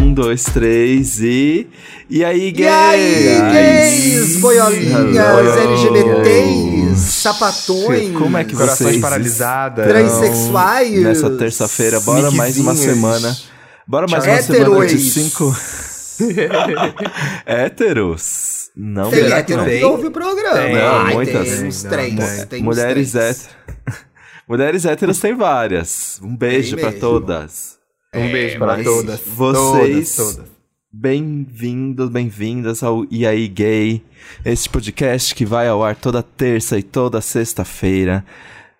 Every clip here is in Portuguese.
Um, dois, três e. E aí, gays? E aí, gays, boiolinhas, LGBTs, sapatões, Como é que Corações vocês paralisadas. transexuais. nessa terça-feira? Bora mais uma semana. Bora mais uma semana de cinco. Héteros. Não Tem hétero que ouve o programa. Tem. Não, Ai, muitas. Tem uns Não, três. tem. tem uns Mulheres três. héteros. Mulheres héteros tem várias. Um beijo Tem pra mesmo. todas. Um beijo para todas. vocês- Todas, todas. Bem-vindos, bem-vindas ao E aí Gay, este podcast que vai ao ar toda terça e toda sexta-feira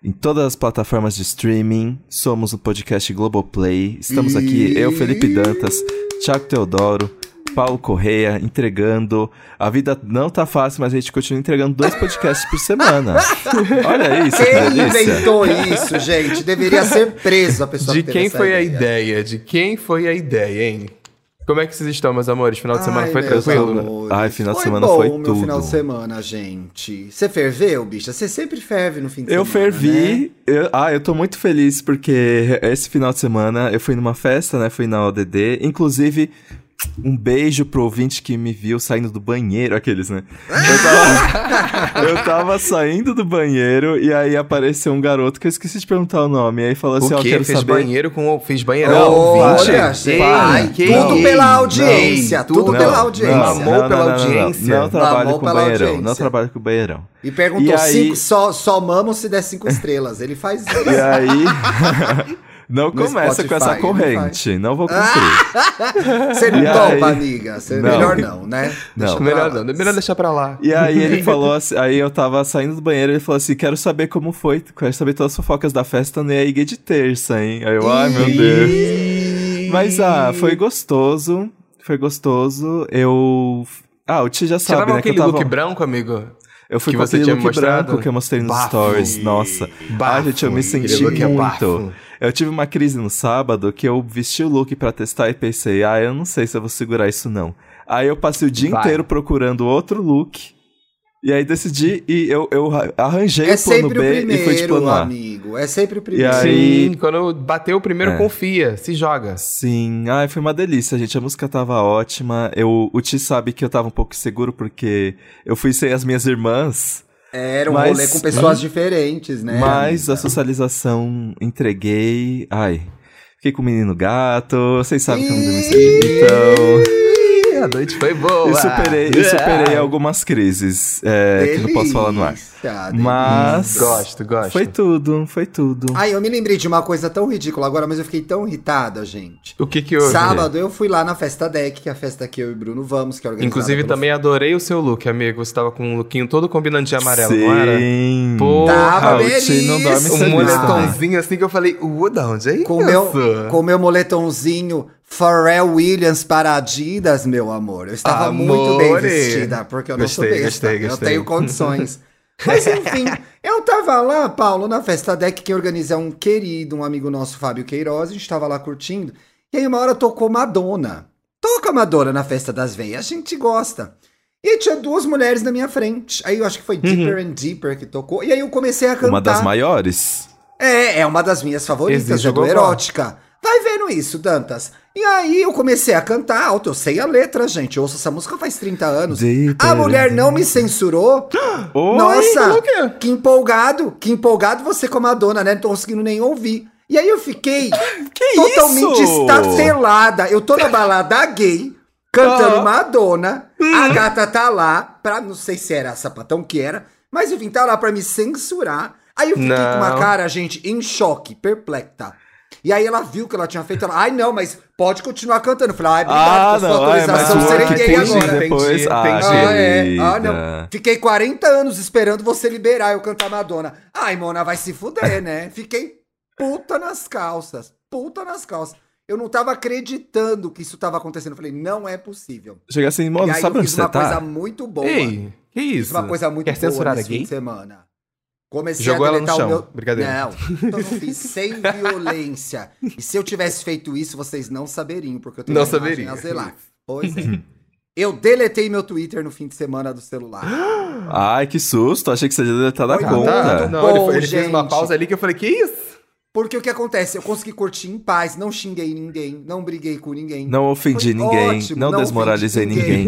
em todas as plataformas de streaming. Somos o podcast Globoplay. Estamos aqui, eu, Felipe Dantas, Thiago Teodoro, Paulo Correia, entregando. A vida não tá fácil, mas a gente continua entregando dois podcasts por semana. Olha isso, que Quem delícia. inventou isso, gente? Deveria ser preso a pessoa De que teve quem essa foi a ideia. ideia? De quem foi a ideia, hein? Como é que vocês estão, meus amores? Final de semana Ai, foi meus tranquilo? amores. Ai, final de foi semana bom foi meu tudo. final de semana, gente. Você ferveu, bicha? Você sempre ferve no fim de Eu semana, né? fervi. eu- ah, eu tô muito feliz porque esse final de semana eu fui numa festa, né? Fui na ODD. Inclusive, um beijo pro ouvinte que me viu saindo do banheiro, aqueles, né? Eu tava, eu tava saindo do banheiro e aí apareceu um garoto que eu esqueci de perguntar o nome. Aí falou assim: O Ó, quero Fez saber. banheiro com... Fiz banheiro Olha, ouvinte? gente, Ei, ai, que tudo pela audiência, Ei, tudo não, pela audiência. Mamou pela audiência. Não, não trabalho Mamou com banheirão. audiência. Não trabalho com banheirão. E perguntou E aí- cinco, só, só mamo se der cinco estrelas. Ele faz isso. E aí. Não começa com essa Spotify, corrente. Não vou cumprir. Você não topa, aí? amiga. Você, Não. melhor não, né? Não. Deixa Melhor lá. não, melhor deixar pra lá. E aí ele falou assim, aí eu tava saindo do banheiro, ele falou assim, quero saber como foi, quero saber todas as fofocas da festa no EA Gay de terça, hein? Aí eu, ai meu Deus. Mas ah, foi gostoso, foi gostoso, eu... Ah, o Ti já Você sabe, com né, que eu aquele tava... look branco, amigo? Eu fui que com você aquele look mostrado? branco que eu mostrei nos Bafo. stories, nossa. Bafo. Ai, gente, eu me senti é muito. bafo. Eu tive uma crise no sábado que eu vesti o look pra testar e pensei, ah, eu não sei se eu vou segurar isso não. Aí eu passei o dia Vai. inteiro procurando outro look. E aí decidi e eu, eu arranjei É o plano sempre o B e fui de primeiro, plano A. amigo. É sempre o primeiro. E aí- Sim, quando bateu o primeiro, É. confia, se joga. Sim, ai, foi uma delícia, gente. A música tava ótima. Eu, o Ti sabe que eu tava um pouco seguro porque eu fui sem as minhas irmãs. Era um Mas- rolê com pessoas diferentes, né? Mas a socialização entreguei. Ai, fiquei com o menino gato. Vocês sabem que eu não então. A noite foi boa. Eu superei, eu superei É. algumas crises é, que não posso falar no ar. Delícia, Mas. Gosto, gosto. Foi tudo, foi tudo. Ai, eu me lembrei de uma coisa tão ridícula agora, mas eu fiquei tão irritada, gente. O que que houve? Sábado eu fui lá na festa deck, que é a festa que eu e Bruno vamos, que é organizada Inclusive, pelo- também adorei o seu look, amigo. Você tava com um lookinho todo combinando de amarelo, não era? Sim. Pô, Tava não dorme belíssimo. Um também. moletomzinho assim que eu falei, uh, da onde é com isso? meu, com meu moletomzinho Pharrell Williams para Adidas, meu amor. Eu estava muito bem Amore. vestida, porque eu não Gostei, sou besta. gostei, Eu gostei. tenho condições. Mas enfim, eu tava lá, Paulo, na festa deck que organiza um querido, um amigo nosso, Fábio Queiroz, a gente tava lá curtindo. E aí uma hora tocou Madonna. Toca Madonna na festa das veias, a gente gosta. E tinha duas mulheres na minha frente. Aí eu acho que foi Deeper and Deeper que tocou. E aí eu comecei a cantar. Uma das maiores. É, é uma das minhas favoritas, Exige é do. Erótica. Vai vendo isso, Dantas. E aí eu comecei a cantar alto, eu sei a letra, gente. Eu ouço essa música faz 30 anos. A mulher não me censurou. Oi, Nossa, que empolgado, que empolgado você com a Madonna, né? Não tô conseguindo nem ouvir. E aí eu fiquei Que totalmente isso? estatelada. Eu tô na balada gay, cantando Ah. Madonna. Hum. A gata tá lá, pra, não sei se era sapatão que era, mas enfim, tá lá pra me censurar. Aí eu fiquei com uma Não. cara, gente, em choque, perplexa. E aí ela viu que ela tinha feito, ela, ai não, mas pode continuar cantando. Eu falei, ai, obrigado Ah, por sua mas autorização serem que gay agora. depois. Entendi, Ah, entendi. Ah, é. Ah, não. Fiquei 40 anos esperando você liberar eu cantar Madonna. Ai, Mona, vai se fuder, né? Fiquei puta nas calças. Puta nas calças. Eu não tava acreditando que isso tava acontecendo. Eu falei, não é possível. Chega assim, e mano, aí sabe eu onde fiz você uma coisa tá? muito boa. Ei, que Fiz isso? uma coisa muito Quer boa censurar nesse fim de semana. Comecei Jogou a ela no deletar chão. o meu... Brincadeira. Não, eu não fiz sem violência. E se eu tivesse feito isso, vocês não saberiam, porque eu tenho Não saberiam. a zelar. Pois é. Eu deletei meu Twitter no fim de semana do celular. Ai, que susto. Achei que você ia deletar da conta. Não, ele, foi- ele Bom, fez uma pausa ali que eu falei, que isso? Porque o que acontece? Eu consegui curtir em paz, não xinguei ninguém, não briguei com ninguém. Não ofendi ninguém, ótimo, não, não desmoralizei ofendi ninguém.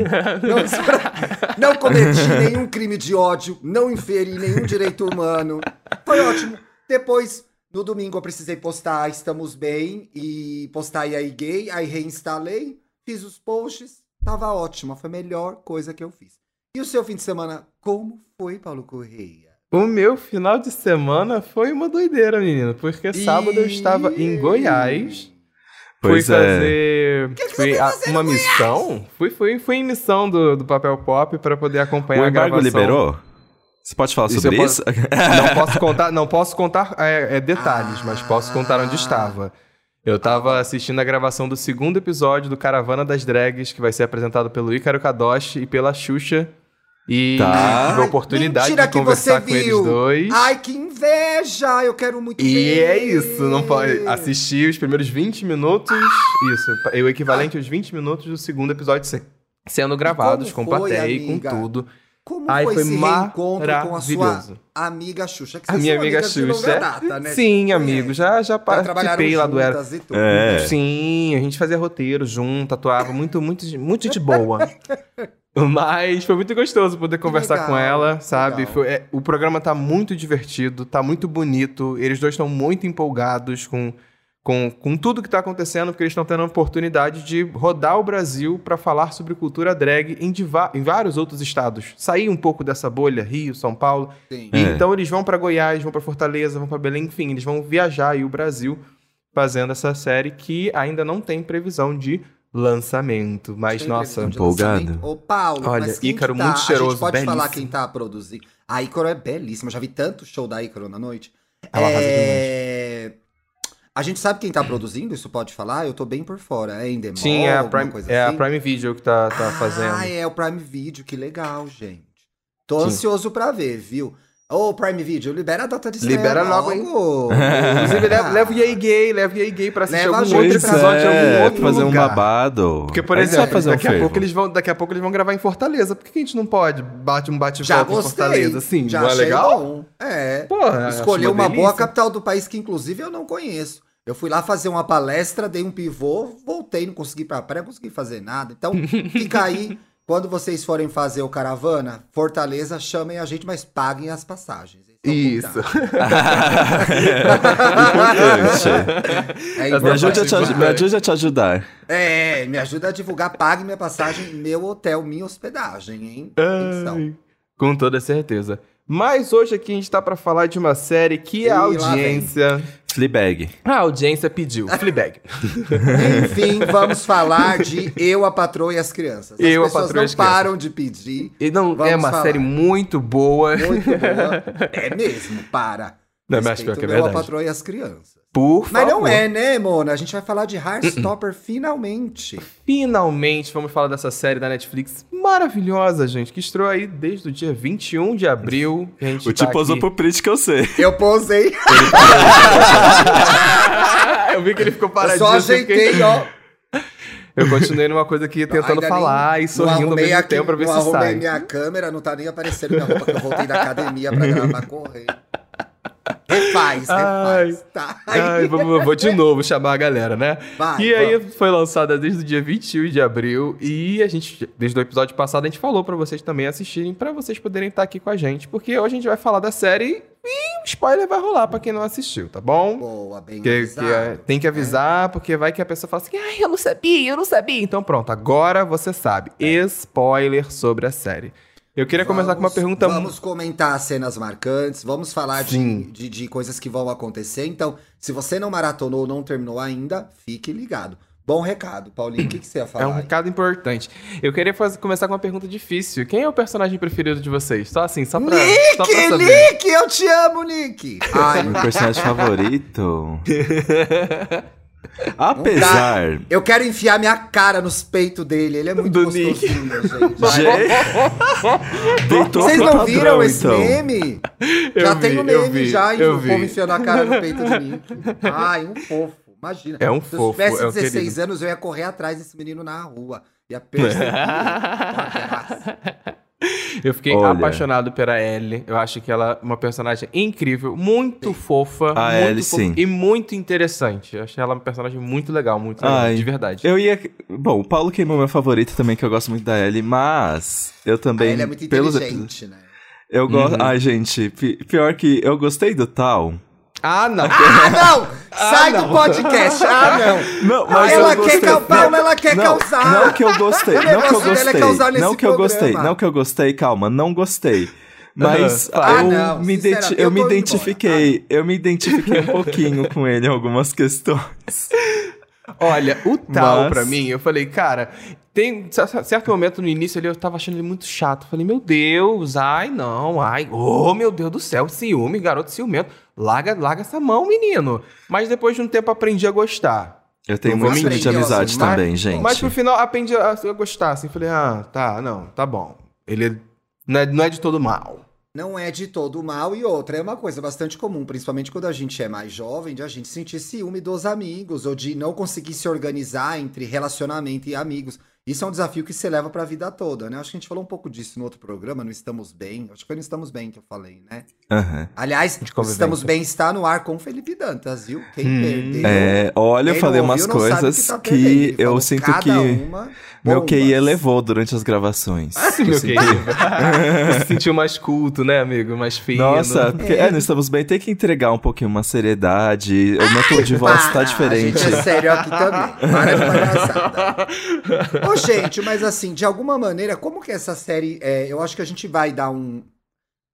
Não, desmora- não cometi nenhum crime de ódio, não inferi nenhum direito humano. Foi ótimo. Depois, no domingo, eu precisei postar Estamos Bem e postar e aí gay, aí reinstalei, fiz os posts, tava ótimo, foi a melhor coisa que eu fiz. E o seu fim de semana, como foi, Paulo Correia? O meu final de semana foi uma doideira, menino. Porque sábado eu estava em Goiás. Pois fui é. fazer, que você fui foi a- fazer uma missão. Fui, fui, fui em missão do, do Papel Pop para poder acompanhar O a embargo gravação. liberou? Você pode falar Isso sobre isso? Não posso contar, não posso contar é, é, detalhes, mas posso contar onde Ah. estava. Eu tava assistindo a gravação do segundo episódio do Caravana das Drags, que vai ser apresentado pelo Ícaro Kadoshi e pela Xuxa. E Tá. tive a oportunidade mentira de conversar com eles dois. Ai, que inveja! Eu quero muito E ver. é isso, não pode assistir os primeiros 20 minutos, isso, é o equivalente aos 20 minutos do segundo episódio se- sendo gravados com foi, plateia e amiga? com tudo. Como Ai, foi, foi esse reencontro com a sua amiga Xuxa? Que A minha amiga longa Xuxa. data, né? Sim, Você amigo, conhece. já, já trabalharam participei lá do Era. e tudo. É. Sim, a gente fazia roteiro junto, atuava muito, muito, muito de boa. Mas foi muito gostoso poder conversar legal, com ela, sabe? Foi- é, o programa tá muito divertido, tá muito bonito. Eles dois estão muito empolgados com, com, com tudo que tá acontecendo, porque eles estão tendo a oportunidade de rodar o Brasil para falar sobre cultura drag em, diva- em vários outros estados. Sair um pouco dessa bolha, Rio, São Paulo. Sim. É. Então eles vão para Goiás, vão para Fortaleza, vão para Belém, enfim, eles vão viajar aí o Brasil fazendo essa série que ainda não tem previsão de lançamento. Mas nossa, empolgado. Ô, Paulo, Olha, mas quem Ícaro tá? muito A cheiroso, gente pode belíssimo. falar quem tá produzindo. A Ícaro é belíssima. Já vi tanto show da Ícaro na noite. Ela é... A gente sabe quem tá produzindo? Isso pode falar? Eu tô bem por fora. É Endemol, sim, é a Prime, coisa é a assim? Prime Video que tá, tá fazendo. Ah, é o Prime Video. Que legal, gente. Tô Sim. ansioso pra ver, viu? Ô, Prime Video, libera a data de estreia Libera logo, hein? Inclusive, leva, leva o EA Gay, leva o EA Gay pra assistir Leva algum outro episódio de algum é, outro fazer um babado. Porque, por exemplo, fazer um daqui, a fervo. pouco eles vão, daqui a pouco eles vão gravar em Fortaleza. Por que que a gente não pode bate um bate Já volta em. Fortaleza? Assim, já não é legal? bom. É. Porra, Escolheu acho uma boa capital do país que, inclusive, eu não conheço. Eu fui lá fazer uma palestra, dei um pivô, voltei, não consegui ir pra praia, não consegui fazer nada. Então, fica aí. Quando vocês forem fazer o caravana, Fortaleza, chamem a gente, mas paguem as passagens. É Isso. contato. Importante. É Me ajude, a te, me ajude a te ajudar. É, me ajuda a divulgar, pague minha passagem, meu hotel, minha hospedagem, hein? Ai, com toda certeza. Mas hoje aqui a gente tá pra falar de uma série que a Ih, lá audiência... Fleabag. A audiência pediu. Fleabag. Enfim, vamos falar de Eu, a Patroa e as Crianças. As Eu, a pessoas Patroa e não as Crianças. param de pedir. E não Vamos é uma falar. série muito boa. Muito boa. É mesmo, para. Não, mas que é o Eu, a verdade. Patroa e as Crianças. Por Mas favor. não é, né, Mona? A gente vai falar de Heartstopper finalmente. Finalmente vamos falar dessa série da Netflix maravilhosa, gente, que estreou aí desde o dia 21 de abril. que a gente O tá tipo posou aqui. pro print que eu sei. Eu posei, Eu vi que ele ficou eu paradinho. só assim, ajeitei, fiquei- ó. Eu continuei numa coisa aqui tentando nem- falar e sorrindo ao arrumei mesmo aqui, tempo pra ver se arrumei sai. minha câmera, não tá nem aparecendo minha roupa que eu voltei da academia pra gravar correr. Refaz, refaz, tá? Ai, vamos, vou de novo chamar a galera, né? Vai, e aí vamos. foi lançada desde o dia 21 de abril e a gente, desde o episódio passado, a gente falou pra vocês também assistirem, pra vocês poderem estar aqui com a gente, porque hoje a gente vai falar da série e o spoiler vai rolar pra quem não assistiu, tá bom? Boa, bem Que- avisado. que é- tem que avisar, porque vai que a pessoa fala assim, ai, eu não sabia, eu não sabia. Então pronto, agora você sabe. Spoiler sobre a série. Eu queria começar com uma Vamos- pergunta... Vamos comentar cenas marcantes, vamos falar de, de, de coisas que vão acontecer. Então, se você não maratonou ou não terminou ainda, fique ligado. Bom recado, Paulinho, o que, que você ia falar? É um aí? recado importante. Eu queria faz- começar com uma pergunta difícil. Quem é o personagem preferido de vocês? Só assim, só pra, só pra Nick, saber. Nick, eu te amo, Nick! Ai, Meu personagem favorito. Apesar. eu quero enfiar minha cara nos peitos dele, ele é muito Do gostosinho, Nick. gente. Vocês não padrão, viram esse então. meme? Eu já vi, tem o eu meme vi, já, e eu o povo enfiando a cara no peito de mim. Ai, um fofo, imagina. É um Se eu fofo, tivesse é um 16 querido. anos, eu ia correr atrás desse menino na rua. Ia perseguir. Eu fiquei Olha. apaixonado pela Ellie. Eu acho que ela é uma personagem incrível, muito fofa, A muito Ellie, fofa sim. e muito interessante. Eu achei ela uma personagem muito legal, muito legal, Ai, de verdade. Eu ia. Bom, o Paulo queimou meu favorito também, que eu gosto muito da Ellie, mas eu também. ele é muito pelos inteligente, né? Eu gosto. Uhum. Ai, gente, pi- pior que eu gostei do tal. Ah, não. Ah, não! Sai do podcast! Ah, não! Não, Ah, ela eu quer gostei. ca- Paula, ela quer não, causar. Não que eu gostei, O não que eu é gostei. nesse não que eu gostei, programa. não que eu gostei, calma, não gostei. Mas Ah, eu, não, me, identi- eu eu me identifiquei, eu me identifiquei um pouquinho com ele em algumas questões. Olha, o tal Mas- pra mim, eu falei, cara, tem cer- certo momento no início ali eu tava achando ele muito chato. Eu Falei, meu Deus, ai não, ai, oh meu Deus do céu, ciúme, garoto ciumento. Larga, larga essa mão, menino. Mas depois de um tempo aprendi a gostar. Eu tenho muito mentir, de amizade assim, mas- também, gente. Mas pro final aprendi a, a gostar, assim. Falei, ah, tá, não, tá bom. Ele não é, não é de todo mal. Não é de todo mal e outra, é uma coisa bastante comum, principalmente quando a gente é mais jovem, de a gente sentir ciúme dos amigos ou de não conseguir se organizar entre relacionamento e amigos. Isso é um desafio que se leva pra vida toda, né? Acho que a gente falou um pouco disso no outro programa, no Estamos Bem. Acho que foi no Estamos Bem que eu falei, né? Aham. Aliás. Estamos Bem está no ar com Felipe Dantas, viu? Quem Hum. perdeu. É, olha, eu falei não umas ouviu, não o coisas tá que, perdendo. Ele eu falou sinto que uma meu. QI elevou durante as gravações. Eu Meu querido. Se sentiu mais culto, né, amigo? Mais fino. Nossa, porque é, nós estamos bem, tem que entregar um pouquinho uma seriedade. O meu tom de voz Para, tá diferente. A gente é sério aqui também. Para de palhaçada. Gente, mas assim, de alguma maneira, como que essa série. é, eu acho que a gente vai dar um.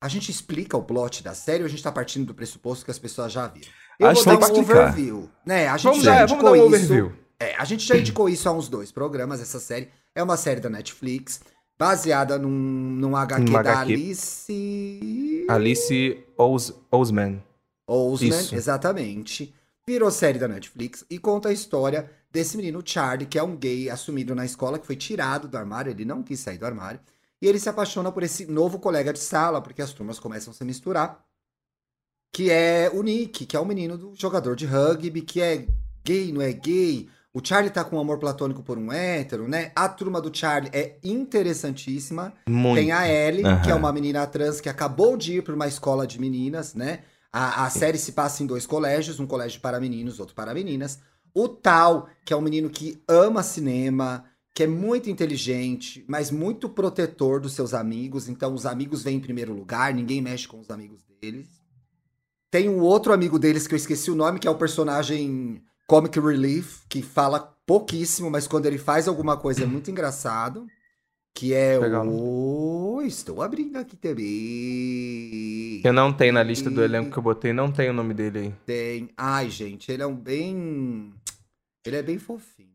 A gente explica o plot da série ou a gente tá partindo do pressuposto que as pessoas já viram? Eu Acho vou que dar um explicar. overview. Né? A gente Vamos já dar, indicou vamos dar um isso. overview. É, a gente já indicou isso há uns dois programas, essa série. É uma série da Netflix, baseada num, num HQ Numa da HQ. Alice. Alice Ous Ousman. Ousman, Isso. exatamente. Virou série da Netflix e conta a história desse menino Charlie, que é um gay assumido na escola, que foi tirado do armário, ele não quis sair do armário. E ele se apaixona por esse novo colega de sala, porque as turmas começam a se misturar. Que é o Nick, que é o menino do jogador de rugby, que é gay, não é gay. O Charlie tá com um amor platônico por um hétero, né? A turma do Charlie é interessantíssima. Muito. Tem a Ellie, Aham. que é uma menina trans que acabou de ir para uma escola de meninas, né? A, a série se passa em dois colégios, um colégio para meninos, outro para meninas. O Tal, que é um menino que ama cinema, que é muito inteligente, mas muito protetor dos seus amigos. Então, os amigos vêm em primeiro lugar, ninguém mexe com os amigos deles. Tem um outro amigo deles que eu esqueci o nome, que é o personagem Comic Relief, que fala pouquíssimo, mas quando ele faz alguma coisa é muito engraçado. Que é Legal. o. Estou abrindo aqui também. Que não tem na lista do elenco que eu botei, não tem o nome dele aí. Tem. Ai, gente, ele é um bem. Ele é bem fofinho.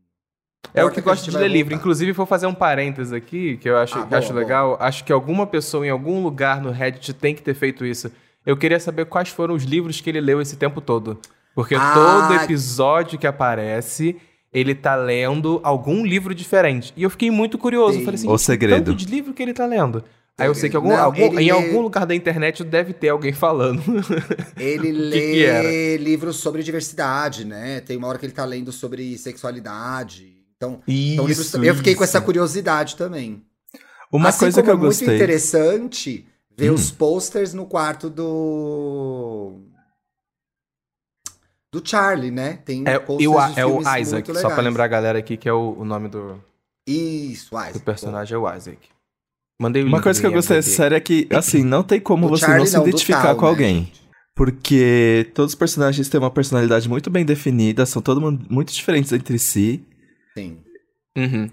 É o que gosta de ler livro. voltar. Inclusive, vou fazer um parênteses aqui, que eu acho, Ah, que boa, acho boa. legal. Acho que alguma pessoa em algum lugar no Reddit tem que ter feito isso. Eu queria saber quais foram os livros que ele leu esse tempo todo. Porque Ah. todo episódio que aparece, ele tá lendo algum livro diferente. E eu fiquei muito curioso. Falei assim, O "Gente, segredo." tanto de livro que ele tá lendo. Aí eu sei que algum, Não, algum- em lê- algum lugar da internet deve ter alguém falando. Ele lê livros sobre diversidade, né? Tem uma hora que ele tá lendo sobre sexualidade. Então, Isso, então livros- eu fiquei com essa curiosidade também. Uma assim coisa que eu é muito gostei. interessante ver Hum. os posters no quarto do. Do Charlie, né? Tem É, posters e o, de é o Isaac, muito só pra legais. lembrar a galera aqui que é o, o nome do, Isso, Isaac. do personagem, é o Isaac. Mandei o Uma link coisa que eu gostei dessa série é que, assim, não tem como Do você Charlie, não se não, identificar Tal, com né, alguém. Porque todos os personagens têm uma personalidade muito bem definida, são todo mundo muito diferentes entre si. Sim. Uhum.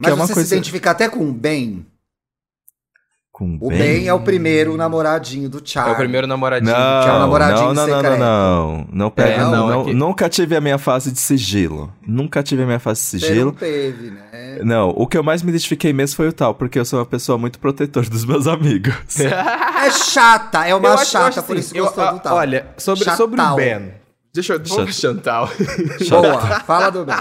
Mas é uma você coisa- se identifica até com o Ben. Com O Ben, é o primeiro namoradinho do É Charlie. o primeiro namoradinho. Não, que é o namoradinho não, não, não, não, secreto. não. Não pega, É, não, não, não- é que- Nunca tive a minha fase de sigilo. Nunca tive a minha fase de Você não sigilo. teve, né? Não, o que eu mais me identifiquei mesmo foi o tal, porque eu sou uma pessoa muito protetora dos meus amigos. É chata, é uma Eu acho- eu chata, acho por assim, isso eu- gostou a- do tal. Olha, sobre, sobre o. Ben. Deixa eu. Vamos Chantal. Boa, fala do Ben.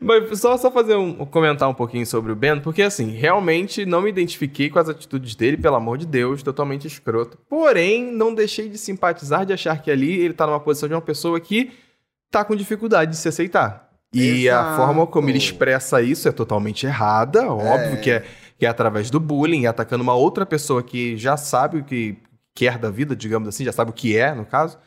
Mas só, só fazer um. comentar um pouquinho sobre o Ben, porque assim, realmente não me identifiquei com as atitudes dele, pelo amor de Deus, totalmente escroto. Porém, não deixei de simpatizar, de achar que ali ele tá numa posição de uma pessoa que tá com dificuldade de se aceitar. E a Exato. forma como ele expressa isso é totalmente errada, óbvio que é que é através do bullying, atacando uma outra pessoa que já sabe o que quer da vida, digamos assim, já sabe o que é, no caso.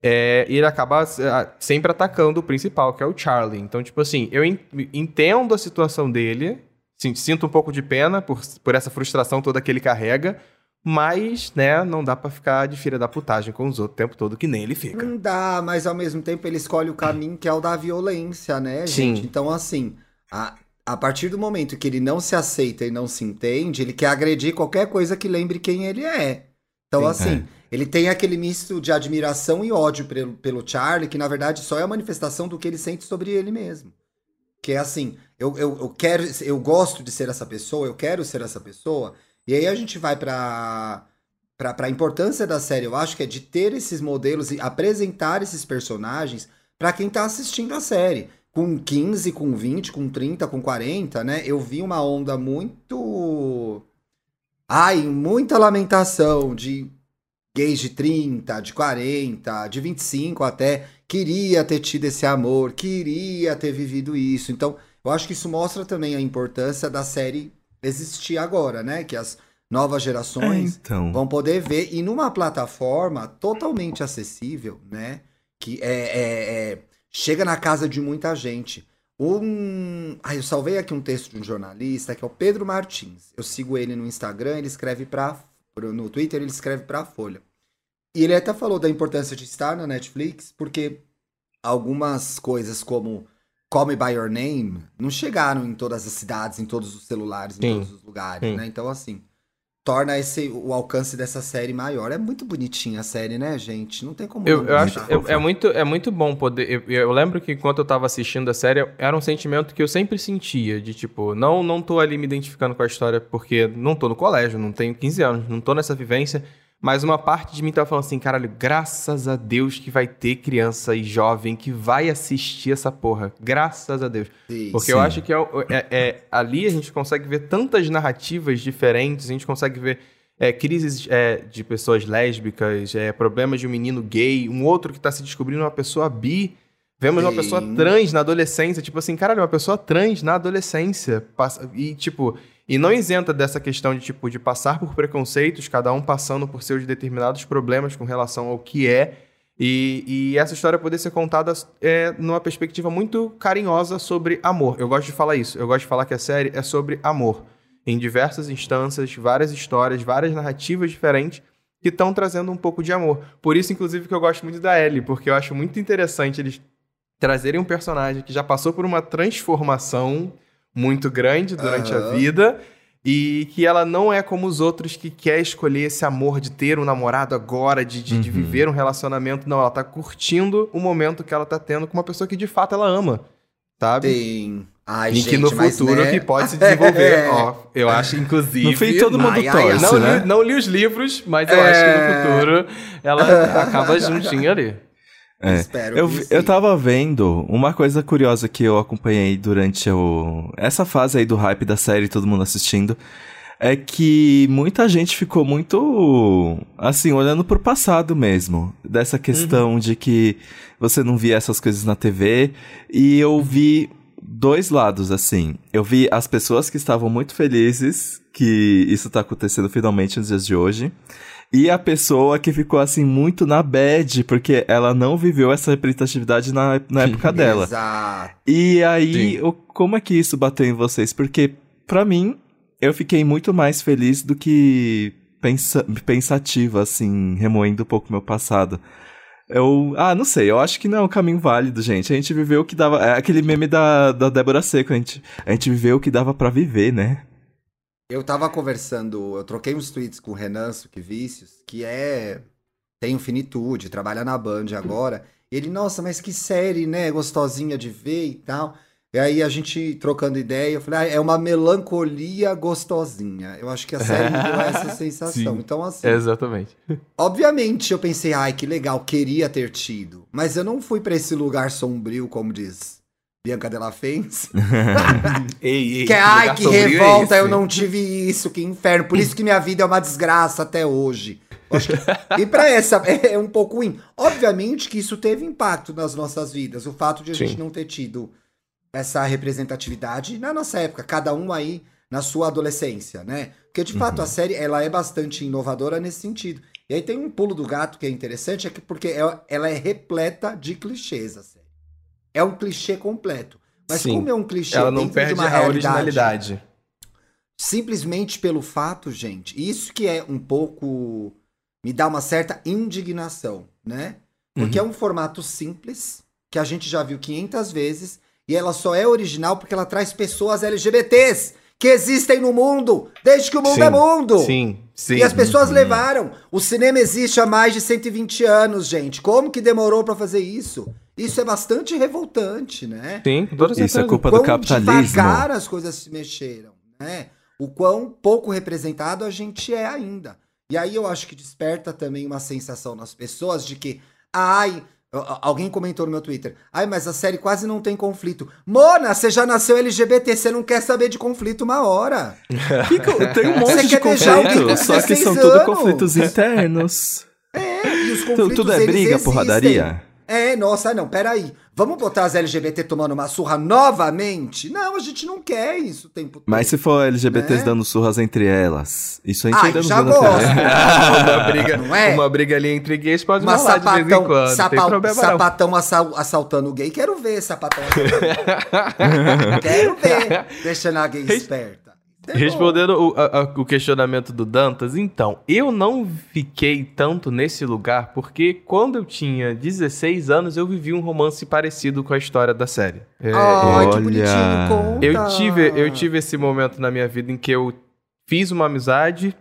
É, e ele acaba é, sempre atacando o principal, que é o Charlie. Então, tipo assim, eu entendo a situação dele, sinto um pouco de pena por, por essa frustração toda que ele carrega, mas, né, não dá para ficar de filha da putagem com os outros o tempo todo, que nem ele fica. Não dá, mas ao mesmo tempo ele escolhe o caminho que é o da violência, né, gente? Sim. Então, assim, a, a partir do momento que ele não se aceita e não se entende, ele quer agredir qualquer coisa que lembre quem ele é. Então, Sim, assim, é. ele tem aquele misto de admiração e ódio pelo, pelo Charlie, que na verdade só é a manifestação do que ele sente sobre ele mesmo. Que é assim, eu, eu, eu quero, eu gosto de ser essa pessoa, eu quero ser essa pessoa, e aí a gente vai para para a importância da série, eu acho que é de ter esses modelos e apresentar esses personagens para quem está assistindo a série. Com 15, com 20, com 30, com 40, né? Eu vi uma onda muito. Ai, muita lamentação de gays de 30, de 40, de 25 até. Queria ter tido esse amor, queria ter vivido isso. Então, eu acho que isso mostra também a importância da série existir agora, né? Que as novas gerações é, então. vão poder ver e numa plataforma totalmente acessível, né? Que é, é, é, chega na casa de muita gente. Um, ah, eu salvei aqui um texto de um jornalista que é o Pedro Martins. Eu sigo ele no Instagram, ele escreve para no Twitter, ele escreve para a Folha. E ele até falou da importância de estar na Netflix, porque algumas coisas como Call Me By Your Name não chegaram em todas as cidades, em todos os celulares, em sim, todos os lugares, sim. né? Então, assim, torna esse, o alcance dessa série maior. É muito bonitinha a série, né, gente? Não tem como. Eu, eu acho eu, é, muito, é muito bom poder. Eu, eu, lembro que enquanto eu tava assistindo a série, era um sentimento que eu sempre sentia, de tipo, não, não tô ali me identificando com a história porque não tô no colégio, não tenho 15 anos, não tô nessa vivência. Mas uma parte de mim tava falando assim, caralho, graças a Deus que vai ter criança e jovem que vai assistir essa porra. Graças a Deus. Sim, Porque sim. eu acho que é, é, é, ali a gente consegue ver tantas narrativas diferentes, a gente consegue ver é, crises é, de pessoas lésbicas, é, problemas de um menino gay, um outro que tá se descobrindo uma pessoa bi. Vemos sim. uma pessoa trans na adolescência, tipo assim, caralho, uma pessoa trans na adolescência. E, tipo, e não isenta dessa questão de tipo de passar por preconceitos, cada um passando por seus determinados problemas com relação ao que é. E, e essa história poder ser contada é, numa perspectiva muito carinhosa sobre amor. Eu gosto de falar isso. Eu gosto de falar que a série é sobre amor. Em diversas instâncias, várias histórias, várias narrativas diferentes que estão trazendo um pouco de amor. Por isso, inclusive, que eu gosto muito da Ellie, porque eu acho muito interessante eles trazerem um personagem que já passou por uma transformação muito grande durante uhum. a vida e que ela não é como os outros que quer escolher esse amor de ter um namorado agora, de, de, uhum. de, viver um relacionamento. Não, ela tá curtindo o momento que ela tá tendo com uma pessoa que de fato ela ama, sabe? Tem. Ai, e gente, que no futuro né? que pode se desenvolver. Ó, eu acho, inclusive. No fim, todo mundo ai, torce, não, né? li, não li os livros, mas eu é... acho que no futuro ela acaba juntinha ali. É. Espero eu, eu tava vendo uma coisa curiosa que eu acompanhei durante o, essa fase aí do hype da série, todo mundo assistindo, é que muita gente ficou muito, assim, olhando pro passado mesmo. Dessa questão uhum. de que você não via essas coisas na TV. E eu vi dois lados, assim. Eu vi as pessoas que estavam muito felizes que isso tá acontecendo finalmente nos dias de hoje. E a pessoa que ficou assim muito na bad, porque ela não viveu essa representatividade na, na época dela. Exato. E aí, o, como é que isso bateu em vocês? Porque, para mim, eu fiquei muito mais feliz do que pensa, pensativa, assim, remoendo um pouco meu passado. Eu. Ah, não sei, eu acho que não é um caminho válido, gente. A gente viveu o que dava. É aquele meme da, da Débora Seco, a gente, a gente viveu o que dava para viver, né? Eu tava conversando, eu troquei uns tweets com o Renan Suque Vícios, que é. tem o Finitude, trabalha na Band agora. Ele, nossa, mas que série, né? Gostosinha de ver e tal. E aí a gente trocando ideia, eu falei, ah, é uma melancolia gostosinha. Eu acho que a série me deu essa sensação. Sim, então, assim. Exatamente. Obviamente, eu pensei, ai, que legal, queria ter tido. Mas eu não fui para esse lugar sombrio, como diz Bianca Della Fence. ei, ei, que, ai, que revolta, é eu não tive isso, que inferno. Por isso que minha vida é uma desgraça até hoje. Que... e para essa é, é, um pouco ruim. Obviamente que isso teve impacto nas nossas vidas. O fato de a Sim. gente não ter tido essa representatividade na nossa época. Cada um aí na sua adolescência, né? Porque de fato a série ela é bastante inovadora nesse sentido. E aí tem um pulo do gato que é interessante, é que porque ela, ela é repleta de clichês a série. É um clichê completo. Mas Sim. como é um clichê Ela não perde uma a realidade, originalidade. simplesmente pelo fato, gente, isso que é um pouco me dá uma certa indignação, né? Porque é um formato simples que a gente já viu 500 vezes e ela só é original porque ela traz pessoas LGBTs que existem no mundo desde que o mundo Sim, é mundo. Sim, sim. E as pessoas levaram. O cinema existe há mais de 120 anos, gente. Como que demorou pra fazer isso? Isso é bastante revoltante, né? Sim, Isso é culpa do capitalismo. devagar as coisas se mexeram, né? O quão pouco representado a gente é ainda. E aí eu acho que desperta também uma sensação nas pessoas de que, ai, alguém comentou no meu Twitter, ai, mas a série quase não tem conflito. Mona, você já nasceu LGBT, você não quer saber de conflito uma hora. Co- Tem um Você monte de conflito, só que 16 são tudo anos? conflitos internos. É, e os Tudo, conflitos tudo é eles briga, existem. porradaria? É, nossa, não, peraí. Vamos botar as LGBT tomando uma surra novamente? Não, a gente não quer isso o tempo todo. Mas se for LGBTs Né? dando surras entre elas, isso a gente Ai, ainda não já na gosto. Uma, briga, Não é? uma briga ali entre gays pode Uma rolar de vez em sapatão, quando. não tem sapau- problema não. sapatão assal- assaltando gay. Quero ver sapatão assaltando. Quero ver. Deixando a gay esperta. É. Respondendo o, a- a- o questionamento do Dantas, então, eu não fiquei tanto nesse lugar porque quando eu tinha 16 anos eu vivi um romance parecido com a história da série. É, Ai, que Olha. bonitinho, conta. eu, tive, eu tive esse momento na minha vida em que eu fiz uma amizade,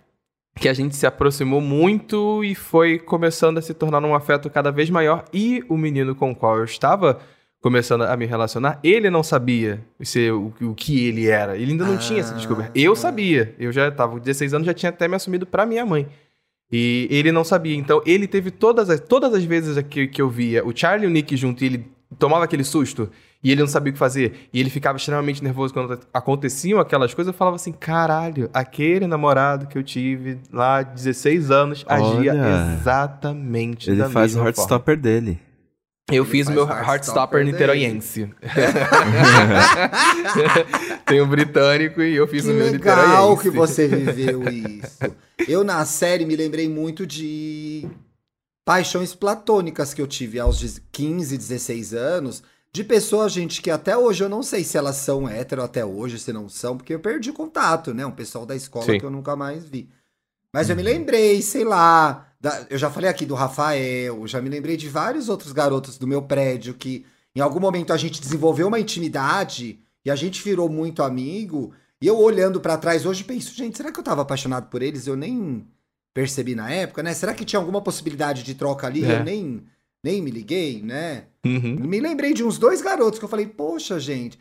que a gente se aproximou muito e foi começando a se tornar um afeto cada vez maior. E o menino com o qual eu estava começando a me relacionar, ele não sabia se, o, o que ele era. Ele ainda não Ah. tinha se descoberto. Eu sabia. Eu já estava com 16 anos, já tinha até me assumido para minha mãe. E ele não sabia. Então, ele teve todas as, todas as vezes que, que eu via o Charlie e o Nick junto e ele tomava aquele susto e ele não sabia o que fazer. E ele ficava extremamente nervoso quando aconteciam aquelas coisas. Eu falava assim: caralho, aquele namorado que eu tive lá, 16 anos, agia Olha. exatamente Ele da faz o mesma Heartstopper dele. Eu Ele fiz meu Heartstopper niteroiense. Tem o britânico e eu fiz Que o meu legal niteroiense. que você viveu isso. Eu, na série, me lembrei muito de paixões platônicas que eu tive aos 15, 16 anos. De pessoas, gente, que até hoje eu não sei se elas são hétero até hoje, se não são, porque eu perdi contato, né? Um pessoal da escola Sim. que eu nunca mais vi. Mas eu me lembrei, sei lá. Da- eu já falei aqui do Rafael, já me lembrei de vários outros garotos do meu prédio que em algum momento a gente desenvolveu uma intimidade e a gente virou muito amigo. E eu olhando pra trás hoje penso, gente, será que eu tava apaixonado por eles? Eu nem percebi na época, né? Será que tinha alguma possibilidade de troca ali? É. Eu nem, nem me liguei, né? Uhum. Me lembrei de uns dois garotos que eu falei, poxa, gente,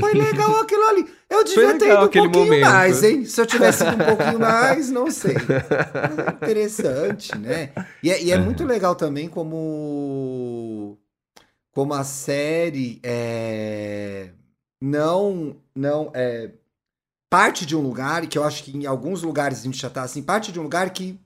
foi legal aquilo ali. Eu devia ter ido um pouquinho momento. mais, hein? Se eu tivesse ido um pouquinho mais, não sei. Mas é interessante, né? E é, e é muito legal também como, como a série é, não, não é, parte de um lugar, que eu acho que em alguns lugares a gente já tá assim, parte de um lugar que,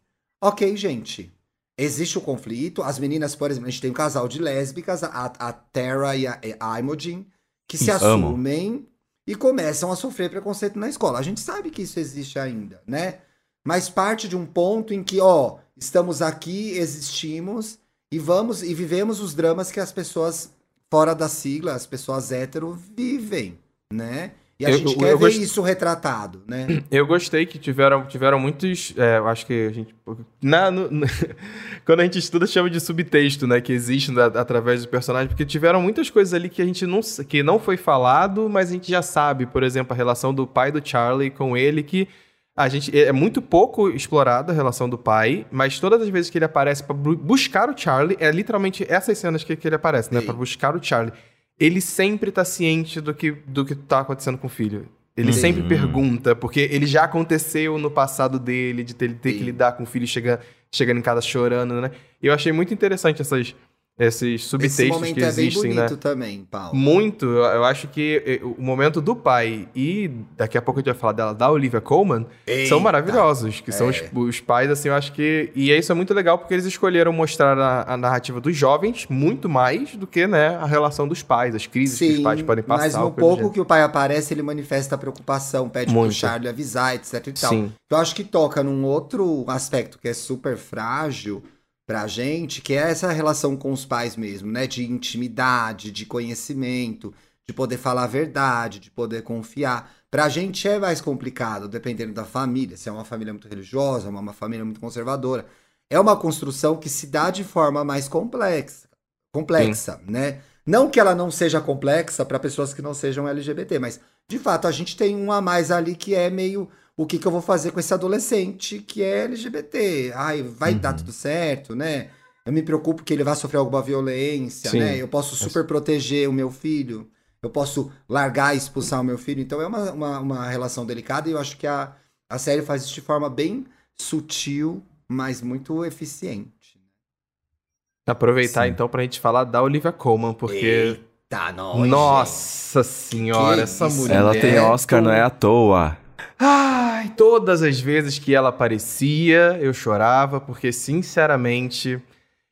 ok, gente, existe o conflito. As meninas, por exemplo, a gente tem um casal de lésbicas, a, a Tara e a, a Imogen, que se assumem e começam a sofrer preconceito na escola. A gente sabe que isso existe ainda, né? Mas parte de um ponto em que, ó, estamos aqui, existimos e vamos e vivemos os dramas que as pessoas fora da sigla, as pessoas hétero vivem, né? E a Eu- gente quer ver gost- isso retratado, né? Eu gostei que tiveram, tiveram muitos. é, acho que a gente. Na, no- no- quando a gente estuda, chama de subtexto, né? Que existe através do personagem, porque tiveram muitas coisas ali que a gente não. que não foi falado, mas a gente já sabe. Por exemplo, a relação do pai do Charlie com ele, que a gente. É muito pouco explorada a relação do pai, mas todas as vezes que ele aparece bu- buscar o Charlie, é literalmente essas cenas que, que ele aparece, né? Pra buscar o Charlie. Ele sempre tá ciente do que, do que tá acontecendo com o filho. Ele Sim. sempre pergunta, porque ele já aconteceu no passado dele, de ter, ter que lidar com o filho chegando, chegando em casa chorando, né? Eu achei muito interessante essas, esses subtextos Esse que é bem existem, bonito né? também, Paulo. Muito, eu acho que eh, o momento do pai e daqui a pouco a gente vai falar dela, da Olivia Colman, Eita. são maravilhosos, que são É. os, os pais, assim, eu acho que... E isso é muito legal porque eles escolheram mostrar a, a narrativa dos jovens muito mais do que, né, a relação dos pais, as crises que os Sim, pais podem passar. mas no pouco que o pai aparece, ele manifesta a preocupação, pede Muito. pro Charlie avisar, etc e tal. Sim, Eu acho que toca num outro aspecto que é super frágil pra gente, que é essa relação com os pais mesmo, né? De intimidade, de conhecimento, de poder falar a verdade, de poder confiar. Pra gente é mais complicado, dependendo da família. Se é uma família muito religiosa, uma uma família muito conservadora. É uma construção que se dá de forma mais complexa, complexa, né? Não que ela não seja complexa para pessoas que não sejam LGBT, mas de fato a gente tem um a mais ali que é meio o que, que eu vou fazer com esse adolescente que é LGBT? Ai, vai Uhum. dar tudo certo, né? Eu me preocupo que ele vai sofrer alguma violência, Sim. né? Eu posso super proteger o meu filho, eu posso largar e expulsar o meu filho. Então é uma, uma, uma relação delicada e eu acho que a, a série faz isso de forma bem sutil, mas muito eficiente. aproveitar Sim. então pra gente falar da Olivia Colman, porque... Tá, nós. Nossa senhora, Que essa mulher... Ela tem Oscar, não é à toa. Ai, todas as vezes que ela aparecia, eu chorava, porque, sinceramente,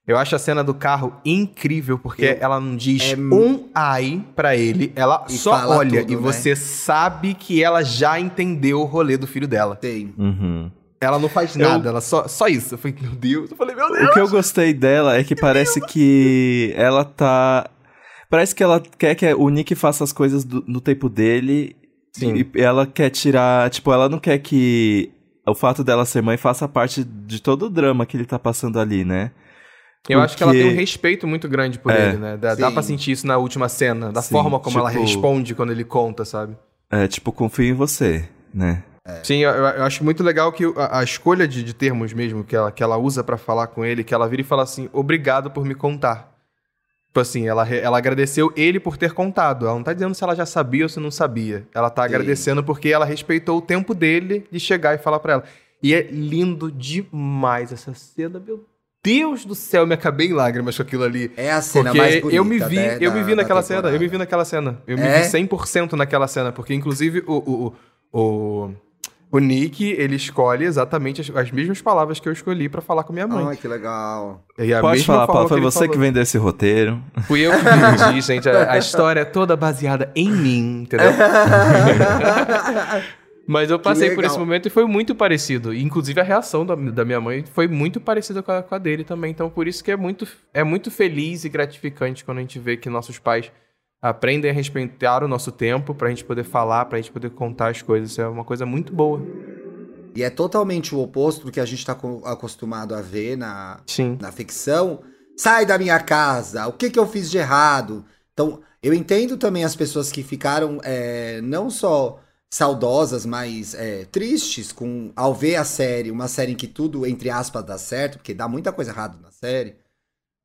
eu acho a cena do carro incrível, porque Eu- ela não diz é- um ai pra ele, ela só olha tudo, e né? você sabe que ela já entendeu o rolê do filho dela. Tem. Uhum. Ela não faz Eu- nada, ela só, só isso. Eu falei, meu Deus, eu falei, meu Deus. O que eu gostei dela é que parece que ela tá. Parece que ela quer que o Nick faça as coisas do- no tempo dele. Sim. E ela quer tirar. Tipo, ela não quer que o fato dela ser mãe faça parte de todo o drama que ele tá passando ali, né? Eu acho que ela tem um respeito muito grande por É. ele, né? Dá, dá pra sentir isso na última cena, da Sim, forma como ela tipo- responde quando ele conta, sabe? É, tipo, confio em você, né? Sim, eu, eu acho muito legal que a, a escolha de, de termos mesmo que ela, que ela usa pra falar com ele, que ela vira e fala assim, obrigado por me contar. Tipo assim, ela, ela agradeceu ele por ter contado. Ela não tá dizendo se ela já sabia ou se não sabia. Ela tá Sim. agradecendo porque ela respeitou o tempo dele de chegar e falar pra ela. E é lindo demais essa cena, meu Deus do céu, eu me acabei em lágrimas com aquilo ali. É a cena Porque mais bonita eu me vi, né, eu me vi da naquela cena, eu me vi naquela cena. Eu me É? vi 100% naquela cena, porque inclusive o, o, o, o, o Nick, ele escolhe exatamente as, as mesmas palavras que eu escolhi pra falar com minha mãe. Ai, que legal. E a Pode mesma falar, Paulo, foi ele você que falou. vendeu esse roteiro. Fui eu que dirigi, gente. A, a história é toda baseada em mim, entendeu? Mas eu passei por esse momento e foi muito parecido. E, Inclusive a reação da, da minha mãe foi muito parecida com a, com a dele também. Então por isso que é muito, é muito feliz e gratificante quando a gente vê que nossos pais aprendem a respeitar o nosso tempo pra gente poder falar, pra gente poder contar as coisas. Isso é uma coisa muito boa. E é totalmente o oposto do que a gente está acostumado a ver na, Sim. na ficção. Sai da minha casa, o que, que eu fiz de errado? Então, eu entendo também as pessoas que ficaram é, não só saudosas, mas é, tristes com ao ver a série, uma série em que tudo, entre aspas, dá certo, porque dá muita coisa errada na série.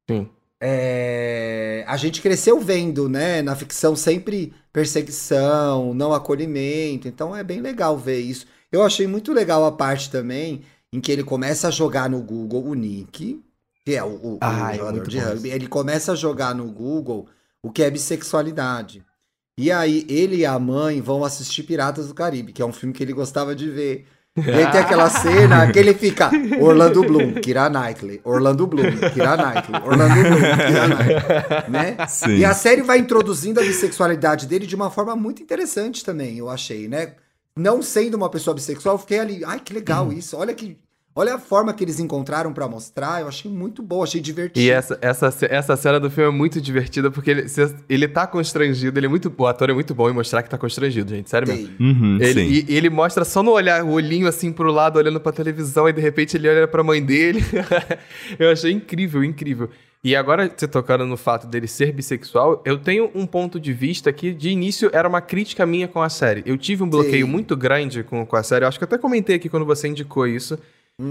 Sim. É, a gente cresceu vendo, né, na ficção sempre perseguição, não acolhimento, então é bem legal ver isso. Eu achei muito legal a parte também em que ele começa a jogar no Google o Nick, que é o, o- o Ai, jogador muito de rugby, ele começa a jogar no Google o que é bissexualidade. E aí ele e a mãe vão assistir Piratas do Caribe, que é um filme que ele gostava de ver. E aí tem aquela cena que ele fica Orlando Bloom, Kira Knightley, Orlando Bloom, Kira Knightley, Orlando Bloom, Kira Knightley, né? Sim. E a série vai introduzindo a bissexualidade dele de uma forma muito interessante também, eu achei, né? Não sendo uma pessoa bissexual, eu fiquei ali, ai que legal Uhum. isso, olha que olha a forma que eles encontraram pra mostrar, eu achei muito boa, achei divertido. E essa, essa, essa cena do filme é muito divertida porque ele, ele tá constrangido, ele é muito. O ator é muito bom em mostrar que tá constrangido, gente. Sério mesmo. Uhum, Ele, sim. e, ele mostra só no olhar, o olhinho assim pro lado, olhando pra televisão, e de repente ele olha pra mãe dele. eu achei incrível, incrível. E agora, você tocando no fato dele ser bissexual, eu tenho um ponto de vista que, de início, era uma crítica minha com a série. Eu tive um bloqueio Sim. muito grande com, com a série, eu acho que eu até comentei aqui quando você indicou isso,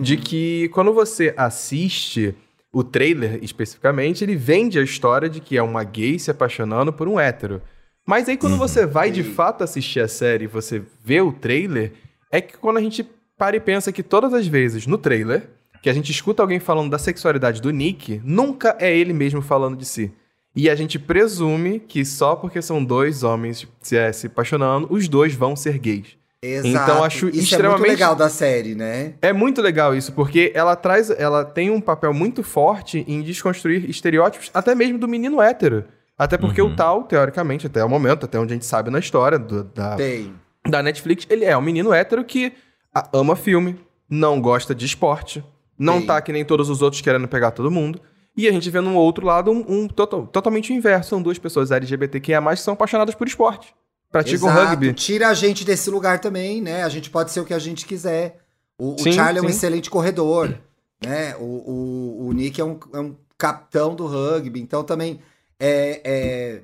de que quando você assiste o trailer especificamente, ele vende a história de que é uma gay se apaixonando por um hétero. Mas aí quando você vai de fato assistir a série e você vê o trailer, é que quando a gente para e pensa que todas as vezes no trailer, que a gente escuta alguém falando da sexualidade do Nick, nunca é ele mesmo falando de si. E a gente presume que só porque são dois homens se, é, se apaixonando, os dois vão ser gays. Exato. Então, acho isso é extremamente- muito legal da série, né? É muito legal isso, porque ela traz, ela tem um papel muito forte em desconstruir estereótipos, até mesmo do menino hétero. Até porque Uhum. o tal, teoricamente, até o momento, até onde a gente sabe na história do- da, Tem. da Netflix, ele é um menino hétero que ah, ama filme, não gosta de esporte, não Sim. tá que nem todos os outros querendo pegar todo mundo. E a gente vê no outro lado um, um total- totalmente o inverso. São duas pessoas LGBTQIA+, que são apaixonadas por esporte. Praticam Exato. rugby. Tira a gente desse lugar também, né? A gente pode ser o que a gente quiser. O, o Sim, Charlie é um sim. excelente corredor, né? O, o, o Nick é um, é um capitão do rugby. Então também é, é-